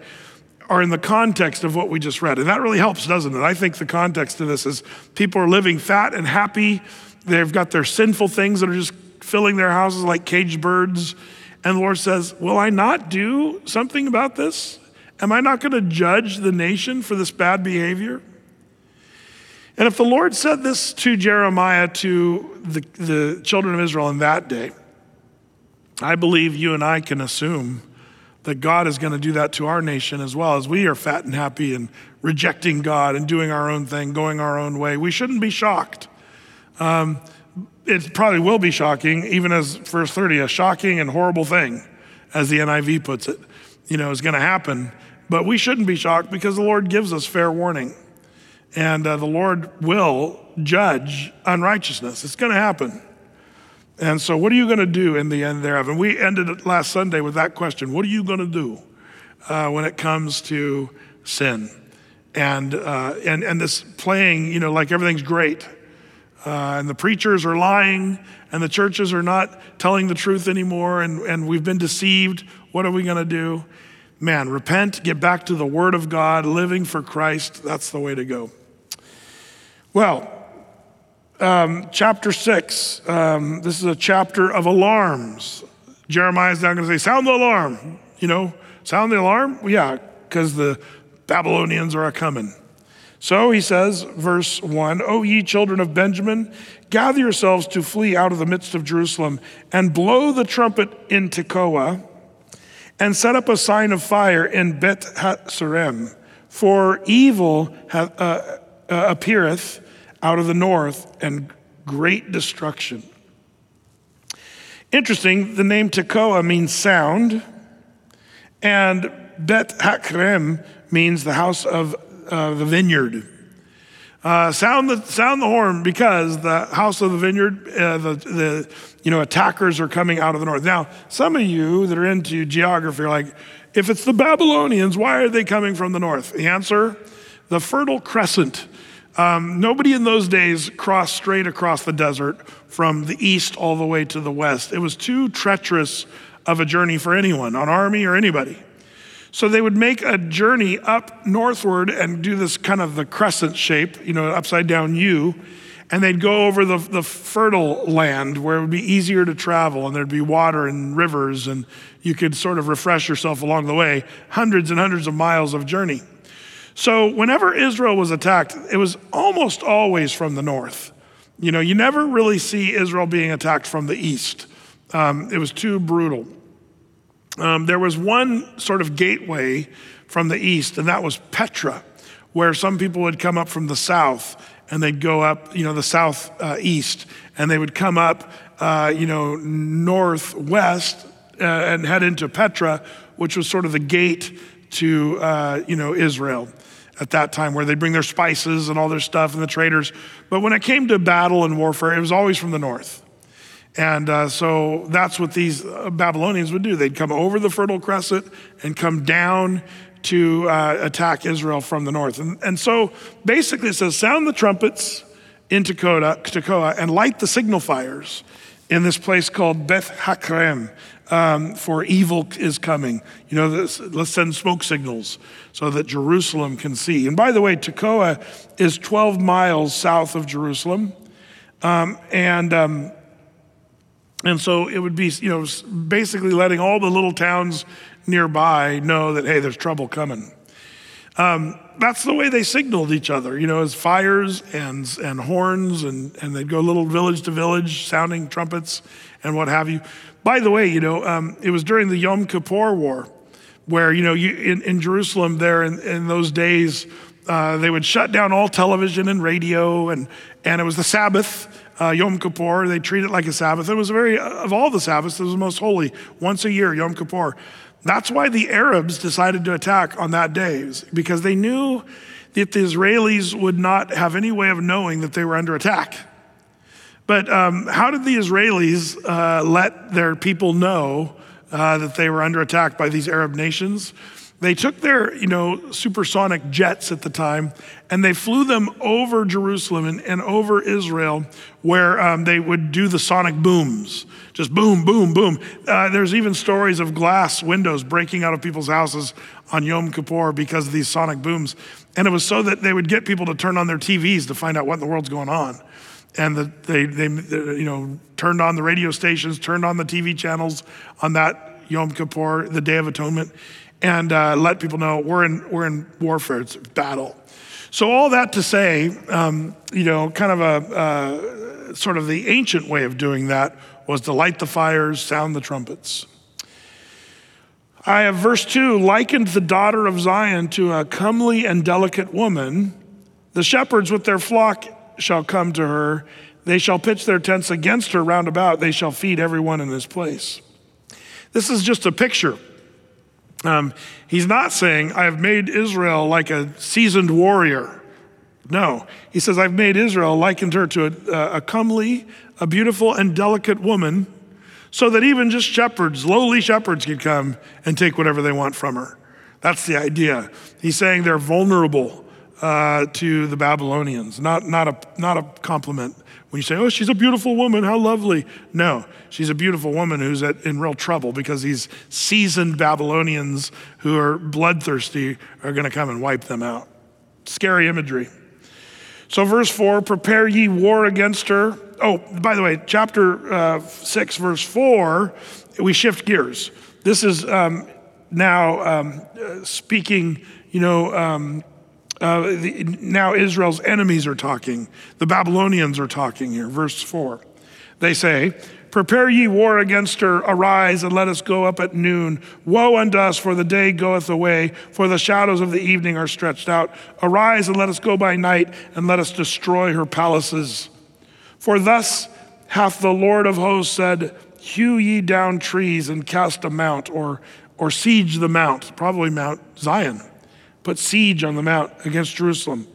S1: are in the context of what we just read. And that really helps, doesn't it? I think the context of this is people are living fat and happy. They've got their sinful things that are just filling their houses like caged birds. And the Lord says, Will I not do something about this? Am I not going to judge the nation for this bad behavior? And if the Lord said this to Jeremiah, to the, the children of Israel in that day, I believe you and I can assume that God is going to do that to our nation as well as we are fat and happy and rejecting God and doing our own thing, going our own way. We shouldn't be shocked. Um, it probably will be shocking, even as verse 30, a shocking and horrible thing, as the NIV puts it, you know, is going to happen. But we shouldn't be shocked because the Lord gives us fair warning. And uh, the Lord will judge unrighteousness. It's going to happen. And so, what are you going to do in the end thereof? And we ended last Sunday with that question What are you going to do uh, when it comes to sin? And, uh, and, and this playing, you know, like everything's great uh, and the preachers are lying, and the churches are not telling the truth anymore, and, and we've been deceived. What are we going to do? Man, repent, get back to the Word of God, living for Christ. That's the way to go. Well, um, chapter six, um, this is a chapter of alarms. Jeremiah is now going to say, Sound the alarm. You know, sound the alarm? Yeah, because the Babylonians are a coming. So he says, verse 1 O ye children of Benjamin, gather yourselves to flee out of the midst of Jerusalem, and blow the trumpet in Tekoa, and set up a sign of fire in Bet Hatzerem, for evil hath, uh, uh, appeareth out of the north, and great destruction. Interesting, the name Tekoa means sound, and Bet Hakrem means the house of uh, the vineyard. Uh, sound the sound the horn because the house of the vineyard, uh, the the you know attackers are coming out of the north. Now, some of you that are into geography are like, if it's the Babylonians, why are they coming from the north? The answer: the Fertile Crescent. Um, nobody in those days crossed straight across the desert from the east all the way to the west. It was too treacherous of a journey for anyone, an army or anybody. So they would make a journey up northward and do this kind of the crescent shape, you know, upside down U. And they'd go over the, the fertile land where it would be easier to travel and there'd be water and rivers and you could sort of refresh yourself along the way, hundreds and hundreds of miles of journey. So whenever Israel was attacked, it was almost always from the north. You know, you never really see Israel being attacked from the east. Um, it was too brutal. Um, there was one sort of gateway from the east, and that was Petra, where some people would come up from the south and they'd go up, you know, the south uh, and they would come up uh, you know, northwest uh, and head into Petra, which was sort of the gate to, uh, you know, Israel at that time, where they bring their spices and all their stuff and the traders. But when it came to battle and warfare, it was always from the north. And uh, so that's what these uh, Babylonians would do. They'd come over the Fertile Crescent and come down to uh, attack Israel from the north. And, and so basically it says, sound the trumpets in Tekoa, Tekoa and light the signal fires in this place called Beth Hakerem, um, for evil is coming. You know, this, let's send smoke signals so that Jerusalem can see. And by the way, Tekoa is 12 miles south of Jerusalem. Um, and, um, and so it would be, you know, basically letting all the little towns nearby know that, hey, there's trouble coming. Um, that's the way they signaled each other, you know, as fires and, and horns, and, and they'd go little village to village sounding trumpets and what have you. By the way, you know, um, it was during the Yom Kippur War where, you know, you, in, in Jerusalem there in, in those days, uh, they would shut down all television and radio, and, and it was the Sabbath, uh, Yom Kippur. They treat it like a Sabbath. It was very, of all the Sabbaths, it was the most holy, once a year, Yom Kippur. That's why the Arabs decided to attack on that day, because they knew that the Israelis would not have any way of knowing that they were under attack. But um, how did the Israelis uh, let their people know uh, that they were under attack by these Arab nations? They took their, you know, supersonic jets at the time and they flew them over Jerusalem and, and over Israel where um, they would do the sonic booms. Just boom, boom, boom. Uh, there's even stories of glass windows breaking out of people's houses on Yom Kippur because of these sonic booms. And it was so that they would get people to turn on their TVs to find out what in the world's going on and the, they, they, you know, turned on the radio stations, turned on the TV channels on that Yom Kippur, the Day of Atonement, and uh, let people know we're in, we're in warfare, it's battle. So, all that to say, um, you know, kind of a uh, sort of the ancient way of doing that was to light the fires, sound the trumpets. I have verse 2 likened the daughter of Zion to a comely and delicate woman. The shepherds with their flock shall come to her. They shall pitch their tents against her round about. They shall feed everyone in this place. This is just a picture. Um, he's not saying, I have made Israel like a seasoned warrior. No, he says, I've made Israel, likened her to a, a comely, a beautiful, and delicate woman, so that even just shepherds, lowly shepherds, could come and take whatever they want from her. That's the idea. He's saying they're vulnerable uh, to the Babylonians. Not, not, a, not a compliment. When you say, oh, she's a beautiful woman, how lovely. No, she's a beautiful woman who's at, in real trouble because these seasoned Babylonians who are bloodthirsty are going to come and wipe them out. Scary imagery. So, verse 4 prepare ye war against her. Oh, by the way, chapter uh, 6, verse 4, we shift gears. This is um, now um, uh, speaking, you know, um, uh, the, now Israel's enemies are talking. The Babylonians are talking here. Verse 4. They say, Prepare ye war against her, arise and let us go up at noon. Woe unto us, for the day goeth away, for the shadows of the evening are stretched out. Arise and let us go by night, and let us destroy her palaces. For thus hath the Lord of hosts said, Hew ye down trees and cast a mount, or, or siege the mount, probably Mount Zion put siege on the mount against Jerusalem.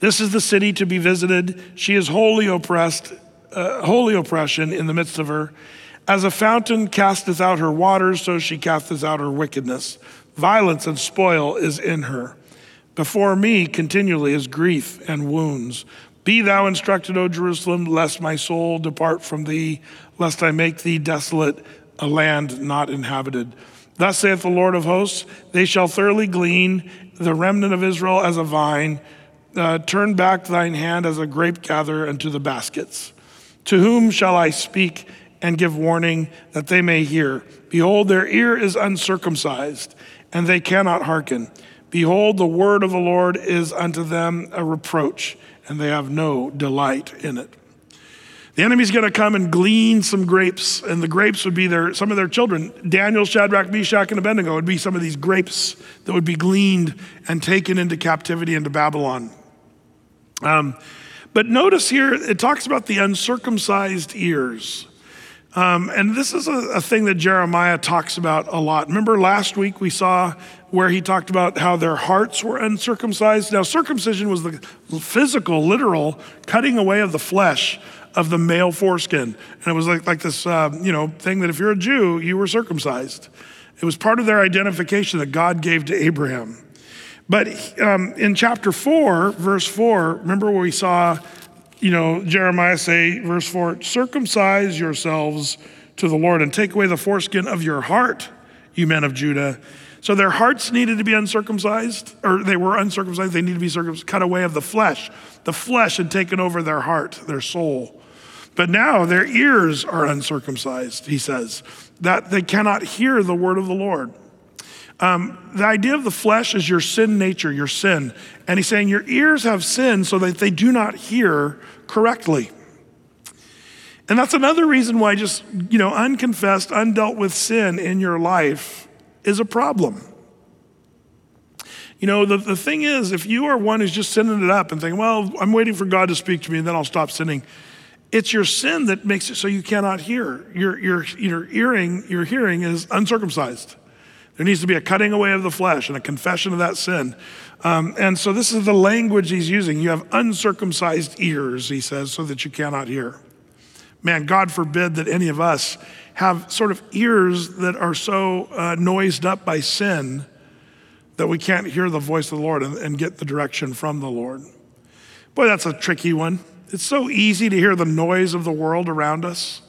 S1: This is the city to be visited. She is wholly oppressed, uh, wholly oppression in the midst of her. As a fountain casteth out her waters, so she casteth out her wickedness. Violence and spoil is in her. Before me continually is grief and wounds. Be thou instructed, O Jerusalem, lest my soul depart from thee, lest I make thee desolate, a land not inhabited. Thus saith the Lord of hosts They shall thoroughly glean the remnant of Israel as a vine. Uh, turn back thine hand as a grape gatherer unto the baskets. To whom shall I speak and give warning that they may hear? Behold, their ear is uncircumcised, and they cannot hearken. Behold, the word of the Lord is unto them a reproach, and they have no delight in it. The enemy's going to come and glean some grapes, and the grapes would be their, some of their children. Daniel, Shadrach, Meshach, and Abednego would be some of these grapes that would be gleaned and taken into captivity into Babylon. Um, But notice here, it talks about the uncircumcised ears. Um, and this is a, a, thing that Jeremiah talks about a lot. Remember last week we saw where he talked about how their hearts were uncircumcised? Now, circumcision was the physical, literal cutting away of the flesh of the male foreskin. And it was like, like this, uh, you know, thing that if you're a Jew, you were circumcised. It was part of their identification that God gave to Abraham. But um, in chapter 4, verse 4, remember where we saw you know, Jeremiah say, verse 4 circumcise yourselves to the Lord and take away the foreskin of your heart, you men of Judah. So their hearts needed to be uncircumcised, or they were uncircumcised, they needed to be circumcised, cut away of the flesh. The flesh had taken over their heart, their soul. But now their ears are uncircumcised, he says, that they cannot hear the word of the Lord. Um, the idea of the flesh is your sin nature, your sin. And he's saying your ears have sin so that they do not hear correctly. And that's another reason why just, you know, unconfessed, undealt with sin in your life is a problem. You know, the, the thing is, if you are one who's just sinning it up and thinking, well, I'm waiting for God to speak to me and then I'll stop sinning, it's your sin that makes it so you cannot hear. Your, your, your, hearing, your hearing is uncircumcised. There needs to be a cutting away of the flesh and a confession of that sin. Um, and so this is the language he's using. You have uncircumcised ears, he says, so that you cannot hear. Man, God forbid that any of us have sort of ears that are so uh, noised up by sin that we can't hear the voice of the Lord and, and get the direction from the Lord. Boy, that's a tricky one. It's so easy to hear the noise of the world around us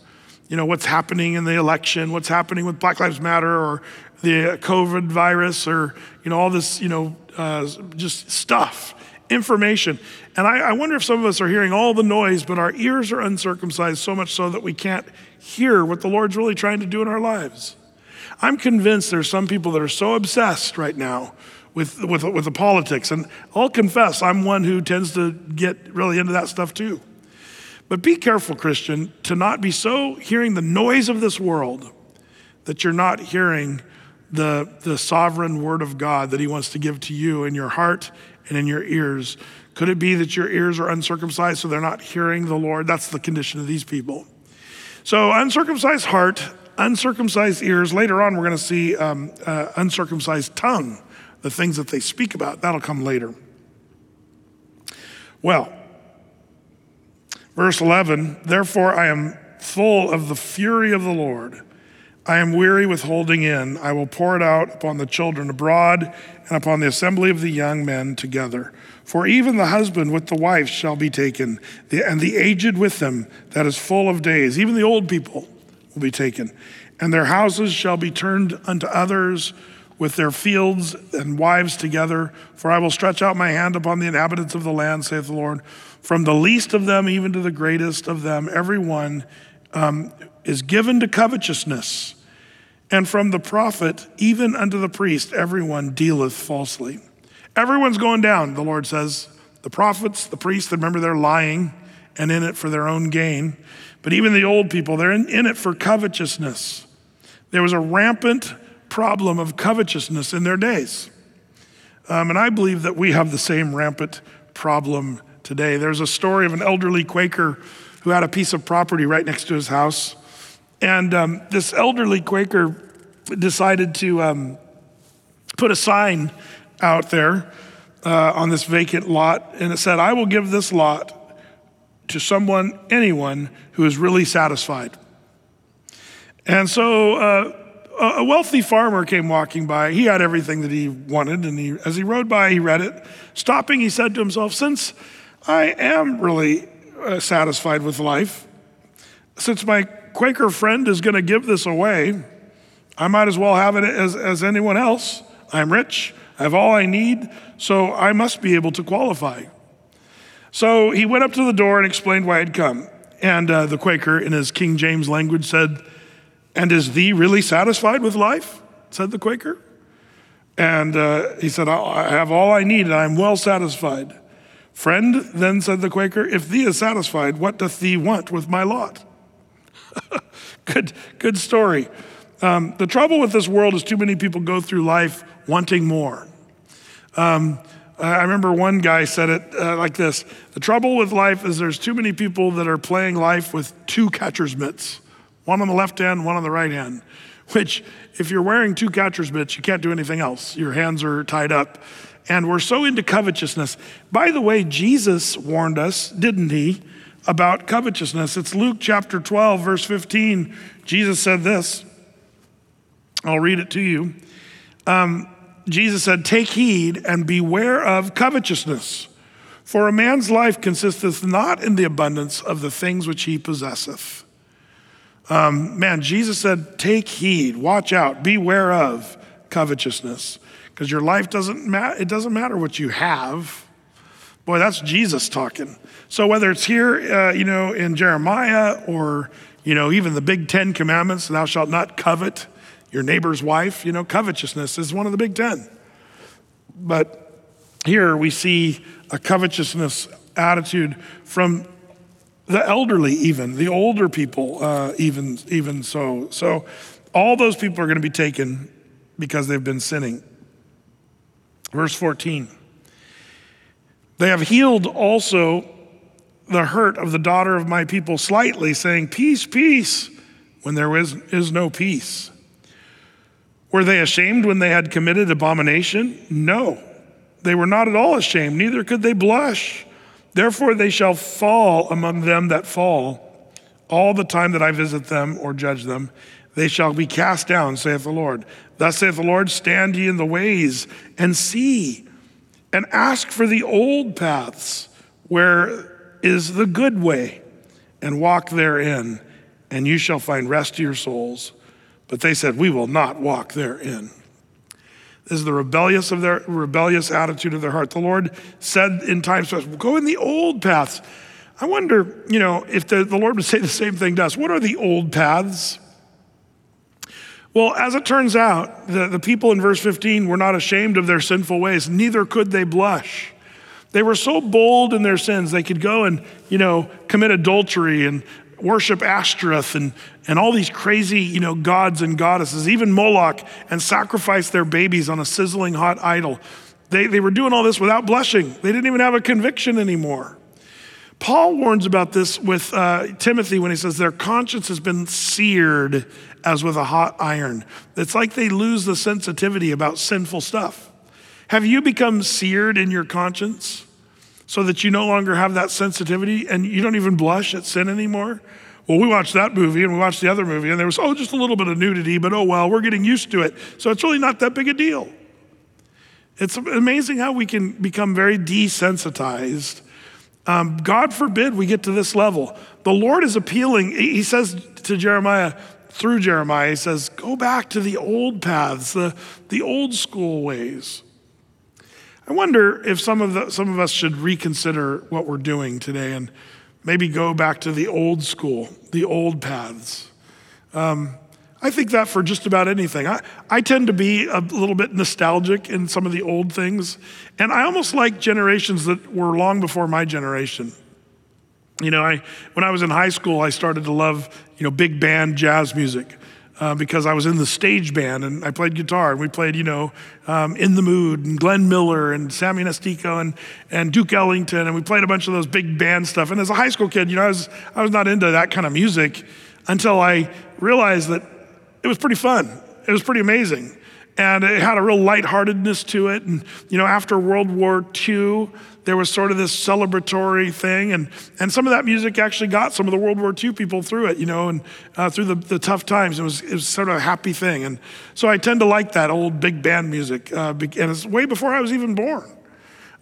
S1: you know, what's happening in the election, what's happening with Black Lives Matter or the COVID virus or, you know, all this, you know, uh, just stuff, information. And I, I wonder if some of us are hearing all the noise, but our ears are uncircumcised so much so that we can't hear what the Lord's really trying to do in our lives. I'm convinced there's some people that are so obsessed right now with, with, with the politics. And I'll confess, I'm one who tends to get really into that stuff too. But be careful, Christian, to not be so hearing the noise of this world that you're not hearing the, the sovereign word of God that He wants to give to you in your heart and in your ears. Could it be that your ears are uncircumcised so they're not hearing the Lord? That's the condition of these people. So, uncircumcised heart, uncircumcised ears. Later on, we're going to see um, uh, uncircumcised tongue, the things that they speak about. That'll come later. Well, Verse 11, therefore I am full of the fury of the Lord. I am weary with holding in. I will pour it out upon the children abroad and upon the assembly of the young men together. For even the husband with the wife shall be taken, and the aged with them that is full of days. Even the old people will be taken. And their houses shall be turned unto others with their fields and wives together. For I will stretch out my hand upon the inhabitants of the land, saith the Lord from the least of them even to the greatest of them, everyone um, is given to covetousness. And from the prophet even unto the priest, everyone dealeth falsely. Everyone's going down, the Lord says. The prophets, the priests, remember they're lying and in it for their own gain. But even the old people, they're in, in it for covetousness. There was a rampant problem of covetousness in their days. Um, and I believe that we have the same rampant problem today. There's a story of an elderly Quaker who had a piece of property right next to his house. And um, this elderly Quaker decided to um, put a sign out there uh, on this vacant lot, and it said, I will give this lot to someone, anyone who is really satisfied. And so uh, a wealthy farmer came walking by. He had everything that he wanted, and he, as he rode by, he read it. Stopping, he said to himself, Since I am really uh, satisfied with life. Since my Quaker friend is going to give this away, I might as well have it as, as anyone else. I'm rich, I have all I need, so I must be able to qualify. So he went up to the door and explained why he'd come. And uh, the Quaker, in his King James language, said, And is thee really satisfied with life? said the Quaker. And uh, he said, I have all I need and I'm well satisfied. Friend, then said the Quaker, if thee is satisfied, what doth thee want with my lot? (laughs) good, good story. Um, the trouble with this world is too many people go through life wanting more. Um, I remember one guy said it uh, like this The trouble with life is there's too many people that are playing life with two catcher's mitts, one on the left hand, one on the right hand, which, if you're wearing two catcher's mitts, you can't do anything else. Your hands are tied up. And we're so into covetousness. By the way, Jesus warned us, didn't he, about covetousness? It's Luke chapter 12, verse 15. Jesus said this. I'll read it to you. Um, Jesus said, Take heed and beware of covetousness, for a man's life consisteth not in the abundance of the things which he possesseth. Um, man, Jesus said, Take heed, watch out, beware of covetousness, because your life doesn't matter. It doesn't matter what you have. Boy, that's Jesus talking. So whether it's here, uh, you know, in Jeremiah or, you know, even the big Ten Commandments, thou shalt not covet your neighbor's wife. You know, covetousness is one of the big ten. But here we see a covetousness attitude from the elderly, even the older people, uh, even even so. So all those people are going to be taken because they've been sinning. Verse 14. They have healed also the hurt of the daughter of my people slightly, saying, Peace, peace, when there is, is no peace. Were they ashamed when they had committed abomination? No, they were not at all ashamed, neither could they blush. Therefore, they shall fall among them that fall. All the time that I visit them or judge them, they shall be cast down, saith the Lord. Thus saith the Lord Stand ye in the ways and see, and ask for the old paths, where is the good way, and walk therein, and you shall find rest to your souls. But they said, We will not walk therein. Is the rebellious of their rebellious attitude of their heart. The Lord said in times past, Go in the old paths. I wonder, you know, if the, the Lord would (laughs) say the same thing to us. What are the old paths? Well, as it turns out, the, the people in verse 15 were not ashamed of their sinful ways, neither could they blush. They were so bold in their sins, they could go and, you know, commit adultery and worship Ashtoreth and, and all these crazy, you know, gods and goddesses, even Moloch, and sacrifice their babies on a sizzling hot idol. They, they were doing all this without blushing. They didn't even have a conviction anymore. Paul warns about this with uh, Timothy when he says their conscience has been seared as with a hot iron. It's like they lose the sensitivity about sinful stuff. Have you become seared in your conscience? So that you no longer have that sensitivity and you don't even blush at sin anymore? Well, we watched that movie and we watched the other movie, and there was, oh, just a little bit of nudity, but oh, well, we're getting used to it. So it's really not that big a deal. It's amazing how we can become very desensitized. Um, God forbid we get to this level. The Lord is appealing. He says to Jeremiah, through Jeremiah, he says, go back to the old paths, the, the old school ways. I wonder if some of, the, some of us should reconsider what we're doing today and maybe go back to the old school, the old paths. Um, I think that for just about anything. I, I tend to be a little bit nostalgic in some of the old things, and I almost like generations that were long before my generation. You know, I, when I was in high school, I started to love, you know, big band jazz music uh, because I was in the stage band and I played guitar and we played, you know, um, In the Mood and Glenn Miller and Sammy Nestico and, and Duke Ellington and we played a bunch of those big band stuff. And as a high school kid, you know, I was, I was not into that kind of music until I realized that it was pretty fun. It was pretty amazing. And it had a real lightheartedness to it. And, you know, after World War II, there was sort of this celebratory thing. And, and some of that music actually got some of the World War II people through it, you know, and uh, through the, the tough times. It was, it was sort of a happy thing. And so I tend to like that old big band music. Uh, and it's way before I was even born.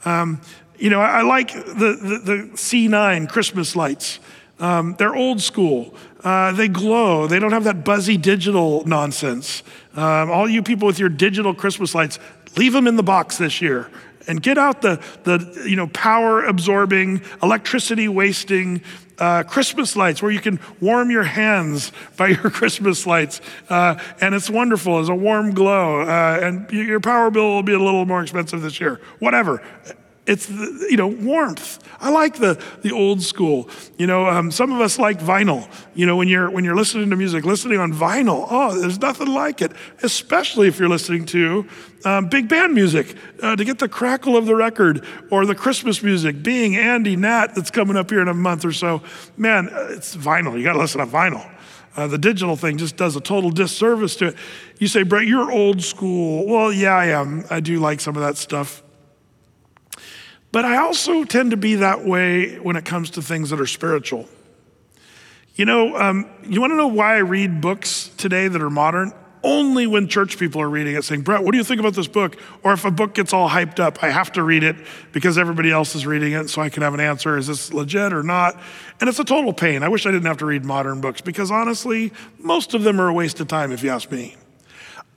S1: Um, you know, I, I like the, the, the, C9 Christmas lights. Um, they're old school. Uh, they glow. They don't have that buzzy digital nonsense. Um, all you people with your digital Christmas lights, leave them in the box this year and get out the, the you know, power absorbing, electricity wasting uh, Christmas lights where you can warm your hands by your (laughs) Christmas lights. Uh, and it's wonderful. It's a warm glow. Uh, and your power bill will be a little more expensive this year. Whatever. It's the, you know warmth. I like the the old school. You know, um, some of us like vinyl. You know, when you're when you're listening to music, listening on vinyl. Oh, there's nothing like it. Especially if you're listening to um, big band music uh, to get the crackle of the record or the Christmas music. Bing and Nat that's coming up here in a month or so. Man, uh, it's vinyl. You got to listen to vinyl. Uh, the digital thing just does a total disservice to it. You say, Brett, you're old school. Well, yeah, I am. I do like some of that stuff. But I also tend to be that way when it comes to things that are spiritual. You know, um, you want to know why I read books today that are modern? Only when church people are reading it, saying, Brett, what do you think about this book? Or if a book gets all hyped up, I have to read it because everybody else is reading it so I can have an answer. Is this legit or not? And it's a total pain. I wish I didn't have to read modern books because honestly, most of them are a waste of time if you ask me.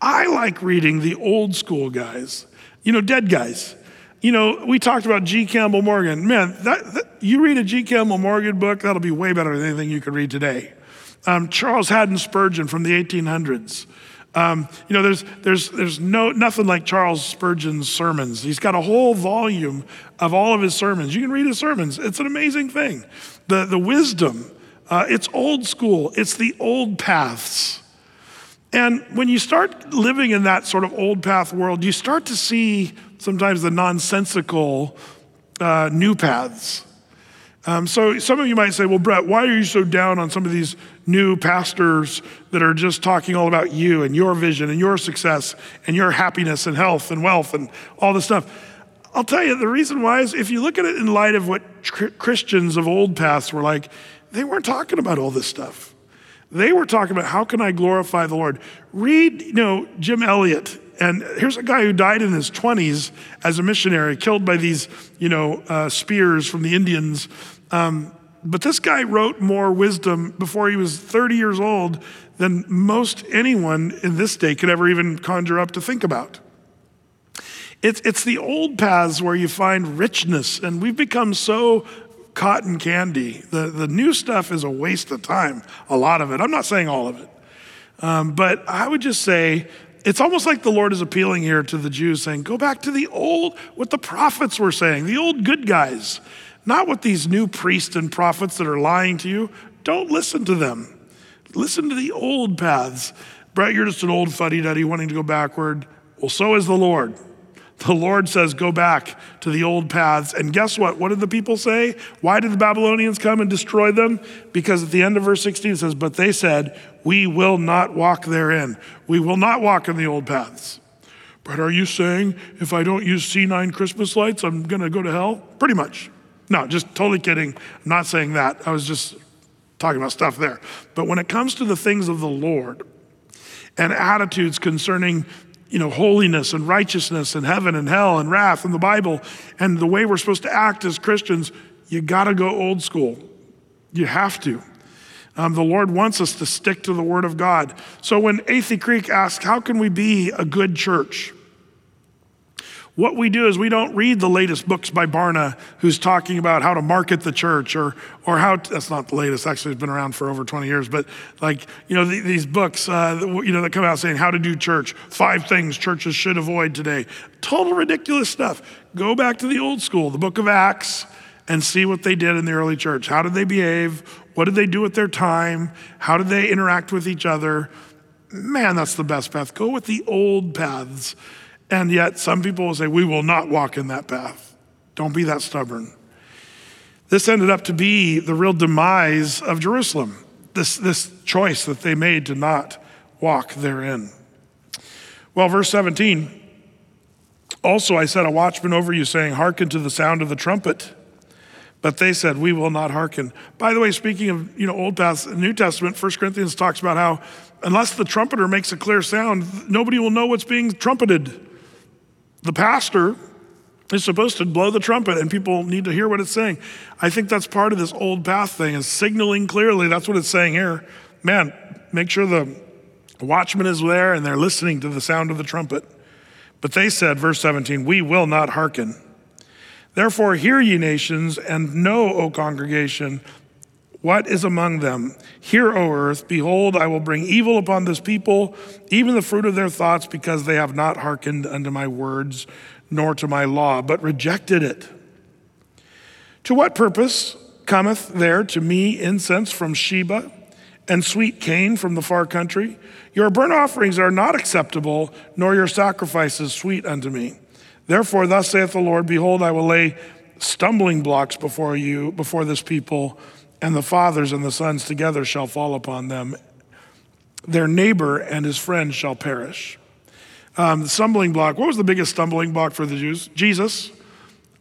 S1: I like reading the old school guys, you know, dead guys. You know, we talked about G. Campbell Morgan. Man, that, that, you read a G. Campbell Morgan book, that'll be way better than anything you could read today. Um, Charles Haddon Spurgeon from the 1800s. Um, you know, there's, there's, there's no, nothing like Charles Spurgeon's sermons. He's got a whole volume of all of his sermons. You can read his sermons. It's an amazing thing. The, the wisdom, uh, it's old school, it's the old paths. And when you start living in that sort of old path world, you start to see sometimes the nonsensical uh, new paths. Um, so some of you might say, well, Brett, why are you so down on some of these new pastors that are just talking all about you and your vision and your success and your happiness and health and wealth and all this stuff? I'll tell you, the reason why is if you look at it in light of what Christians of old paths were like, they weren't talking about all this stuff. They were talking about how can I glorify the Lord? Read, you know, Jim Elliot and here's a guy who died in his 20s as a missionary, killed by these, you know, uh, spears from the Indians. Um, but this guy wrote more wisdom before he was 30 years old than most anyone in this day could ever even conjure up to think about. It's, it's the old paths where you find richness, and we've become so cotton candy. The, the new stuff is a waste of time, a lot of it. I'm not saying all of it. Um, but I would just say it's almost like the Lord is appealing here to the Jews, saying, Go back to the old, what the prophets were saying, the old good guys, not what these new priests and prophets that are lying to you. Don't listen to them. Listen to the old paths. Brett, you're just an old fuddy duddy wanting to go backward. Well, so is the Lord. The Lord says, Go back to the old paths. And guess what? What did the people say? Why did the Babylonians come and destroy them? Because at the end of verse 16 it says, But they said, We will not walk therein. We will not walk in the old paths. But are you saying if I don't use C9 Christmas lights, I'm going to go to hell? Pretty much. No, just totally kidding. I'm not saying that. I was just talking about stuff there. But when it comes to the things of the Lord and attitudes concerning you know, holiness and righteousness and heaven and hell and wrath and the Bible and the way we're supposed to act as Christians, you got to go old school. You have to. Um, the Lord wants us to stick to the Word of God. So when Athey Creek asks, How can we be a good church? What we do is we don't read the latest books by Barna, who's talking about how to market the church, or or how to, that's not the latest. Actually, it's been around for over 20 years. But like you know the, these books, uh, you know that come out saying how to do church, five things churches should avoid today. Total ridiculous stuff. Go back to the old school, the Book of Acts, and see what they did in the early church. How did they behave? What did they do with their time? How did they interact with each other? Man, that's the best path. Go with the old paths. And yet, some people will say, We will not walk in that path. Don't be that stubborn. This ended up to be the real demise of Jerusalem, this, this choice that they made to not walk therein. Well, verse 17 also I set a watchman over you, saying, Hearken to the sound of the trumpet. But they said, We will not hearken. By the way, speaking of you know Old Testament, New Testament, 1 Corinthians talks about how unless the trumpeter makes a clear sound, nobody will know what's being trumpeted. The pastor is supposed to blow the trumpet and people need to hear what it's saying. I think that's part of this old path thing is signaling clearly. That's what it's saying here. Man, make sure the watchman is there and they're listening to the sound of the trumpet. But they said, verse 17, we will not hearken. Therefore, hear ye nations, and know, O congregation, what is among them? Hear, O earth, behold, I will bring evil upon this people, even the fruit of their thoughts, because they have not hearkened unto my words, nor to my law, but rejected it. To what purpose cometh there to me incense from Sheba and sweet cane from the far country? Your burnt offerings are not acceptable, nor your sacrifices sweet unto me. Therefore, thus saith the Lord Behold, I will lay stumbling blocks before you, before this people, and the fathers and the sons together shall fall upon them. Their neighbor and his friend shall perish. Um, the stumbling block, what was the biggest stumbling block for the Jews? Jesus.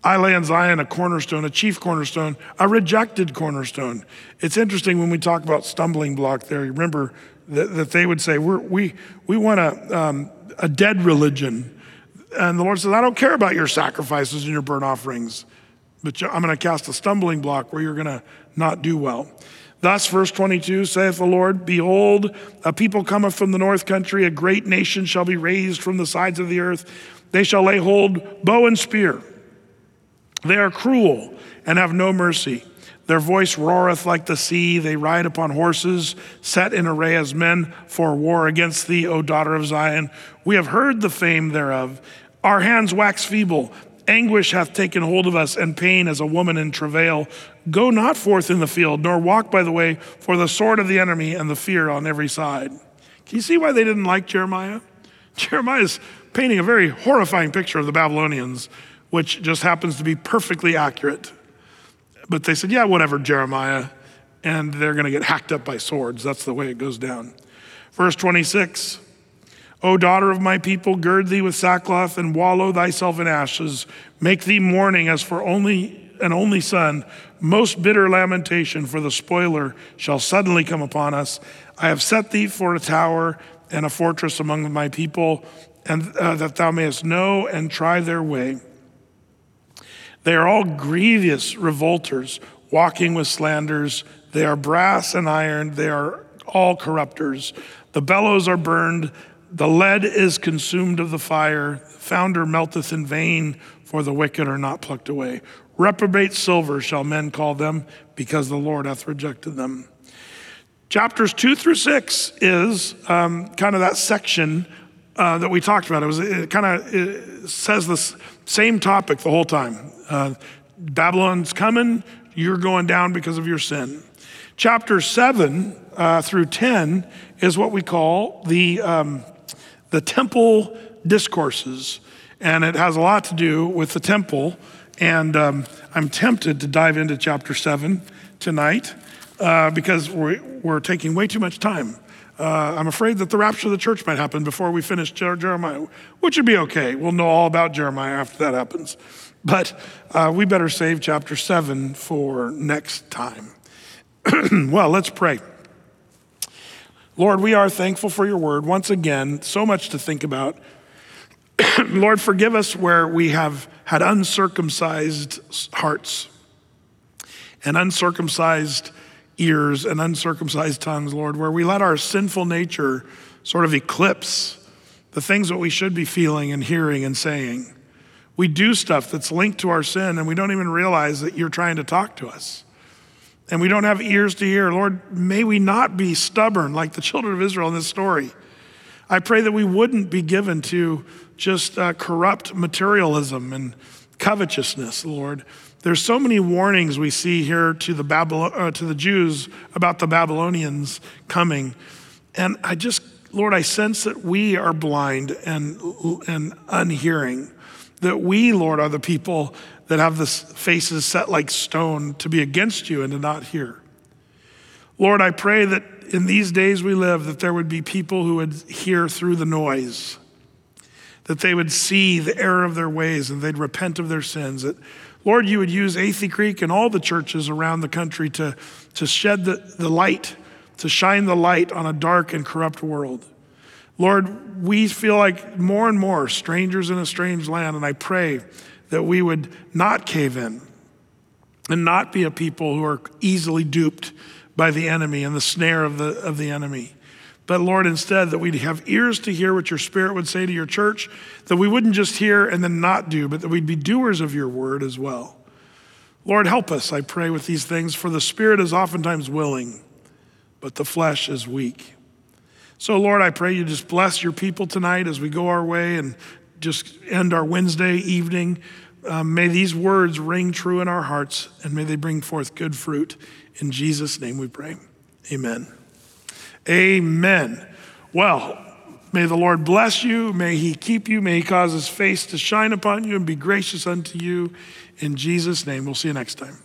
S1: I lay in Zion a cornerstone, a chief cornerstone, a rejected cornerstone. It's interesting when we talk about stumbling block there, remember that, that they would say, we, we want a, um, a dead religion. And the Lord says, I don't care about your sacrifices and your burnt offerings, but I'm going to cast a stumbling block where you're going to not do well. Thus, verse 22 saith the Lord, Behold, a people cometh from the north country, a great nation shall be raised from the sides of the earth. They shall lay hold bow and spear. They are cruel and have no mercy. Their voice roareth like the sea. They ride upon horses, set in array as men for war against thee, O daughter of Zion. We have heard the fame thereof. Our hands wax feeble. Anguish hath taken hold of us, and pain as a woman in travail. Go not forth in the field, nor walk by the way, for the sword of the enemy and the fear on every side. Can you see why they didn't like Jeremiah? (laughs) Jeremiah is painting a very horrifying picture of the Babylonians, which just happens to be perfectly accurate. But they said, yeah, whatever, Jeremiah. And they're going to get hacked up by swords. That's the way it goes down. Verse 26 O daughter of my people, gird thee with sackcloth and wallow thyself in ashes. Make thee mourning as for only an only son. Most bitter lamentation, for the spoiler shall suddenly come upon us. I have set thee for a tower and a fortress among my people, and uh, that thou mayest know and try their way. They are all grievous revolters, walking with slanders. They are brass and iron. They are all corrupters. The bellows are burned. The lead is consumed of the fire. The founder melteth in vain, for the wicked are not plucked away. Reprobate silver shall men call them, because the Lord hath rejected them. Chapters two through six is um, kind of that section uh, that we talked about. It was it kind of says the same topic the whole time. Uh, Babylon's coming, you're going down because of your sin. Chapter 7 uh, through 10 is what we call the, um, the temple discourses, and it has a lot to do with the temple. And um, I'm tempted to dive into chapter 7 tonight uh, because we're, we're taking way too much time. Uh, I'm afraid that the rapture of the church might happen before we finish Jeremiah, which would be okay. We'll know all about Jeremiah after that happens. But uh, we better save chapter 7 for next time. (clears throat) well, let's pray. Lord, we are thankful for your word. Once again, so much to think about. (clears throat) Lord, forgive us where we have had uncircumcised hearts and uncircumcised ears and uncircumcised tongues, Lord, where we let our sinful nature sort of eclipse the things that we should be feeling and hearing and saying. We do stuff that's linked to our sin and we don't even realize that you're trying to talk to us. And we don't have ears to hear. Lord, may we not be stubborn like the children of Israel in this story. I pray that we wouldn't be given to just uh, corrupt materialism and covetousness, Lord. There's so many warnings we see here to the, Babylon, uh, to the Jews about the Babylonians coming. And I just, Lord, I sense that we are blind and, and unhearing that we, Lord, are the people that have the faces set like stone to be against you and to not hear. Lord, I pray that in these days we live, that there would be people who would hear through the noise, that they would see the error of their ways and they'd repent of their sins. That, Lord, you would use Athey Creek and all the churches around the country to, to shed the, the light, to shine the light on a dark and corrupt world. Lord, we feel like more and more strangers in a strange land, and I pray that we would not cave in and not be a people who are easily duped by the enemy and the snare of the, of the enemy. But Lord, instead, that we'd have ears to hear what your Spirit would say to your church, that we wouldn't just hear and then not do, but that we'd be doers of your word as well. Lord, help us, I pray, with these things, for the Spirit is oftentimes willing, but the flesh is weak. So, Lord, I pray you just bless your people tonight as we go our way and just end our Wednesday evening. um, may these words ring true in our hearts and may they bring forth good fruit. In Jesus' name we pray. Amen. Amen. Well, may the Lord bless you. May he keep you. May he cause his face to shine upon you and be gracious unto you. In Jesus' name, we'll see you next time.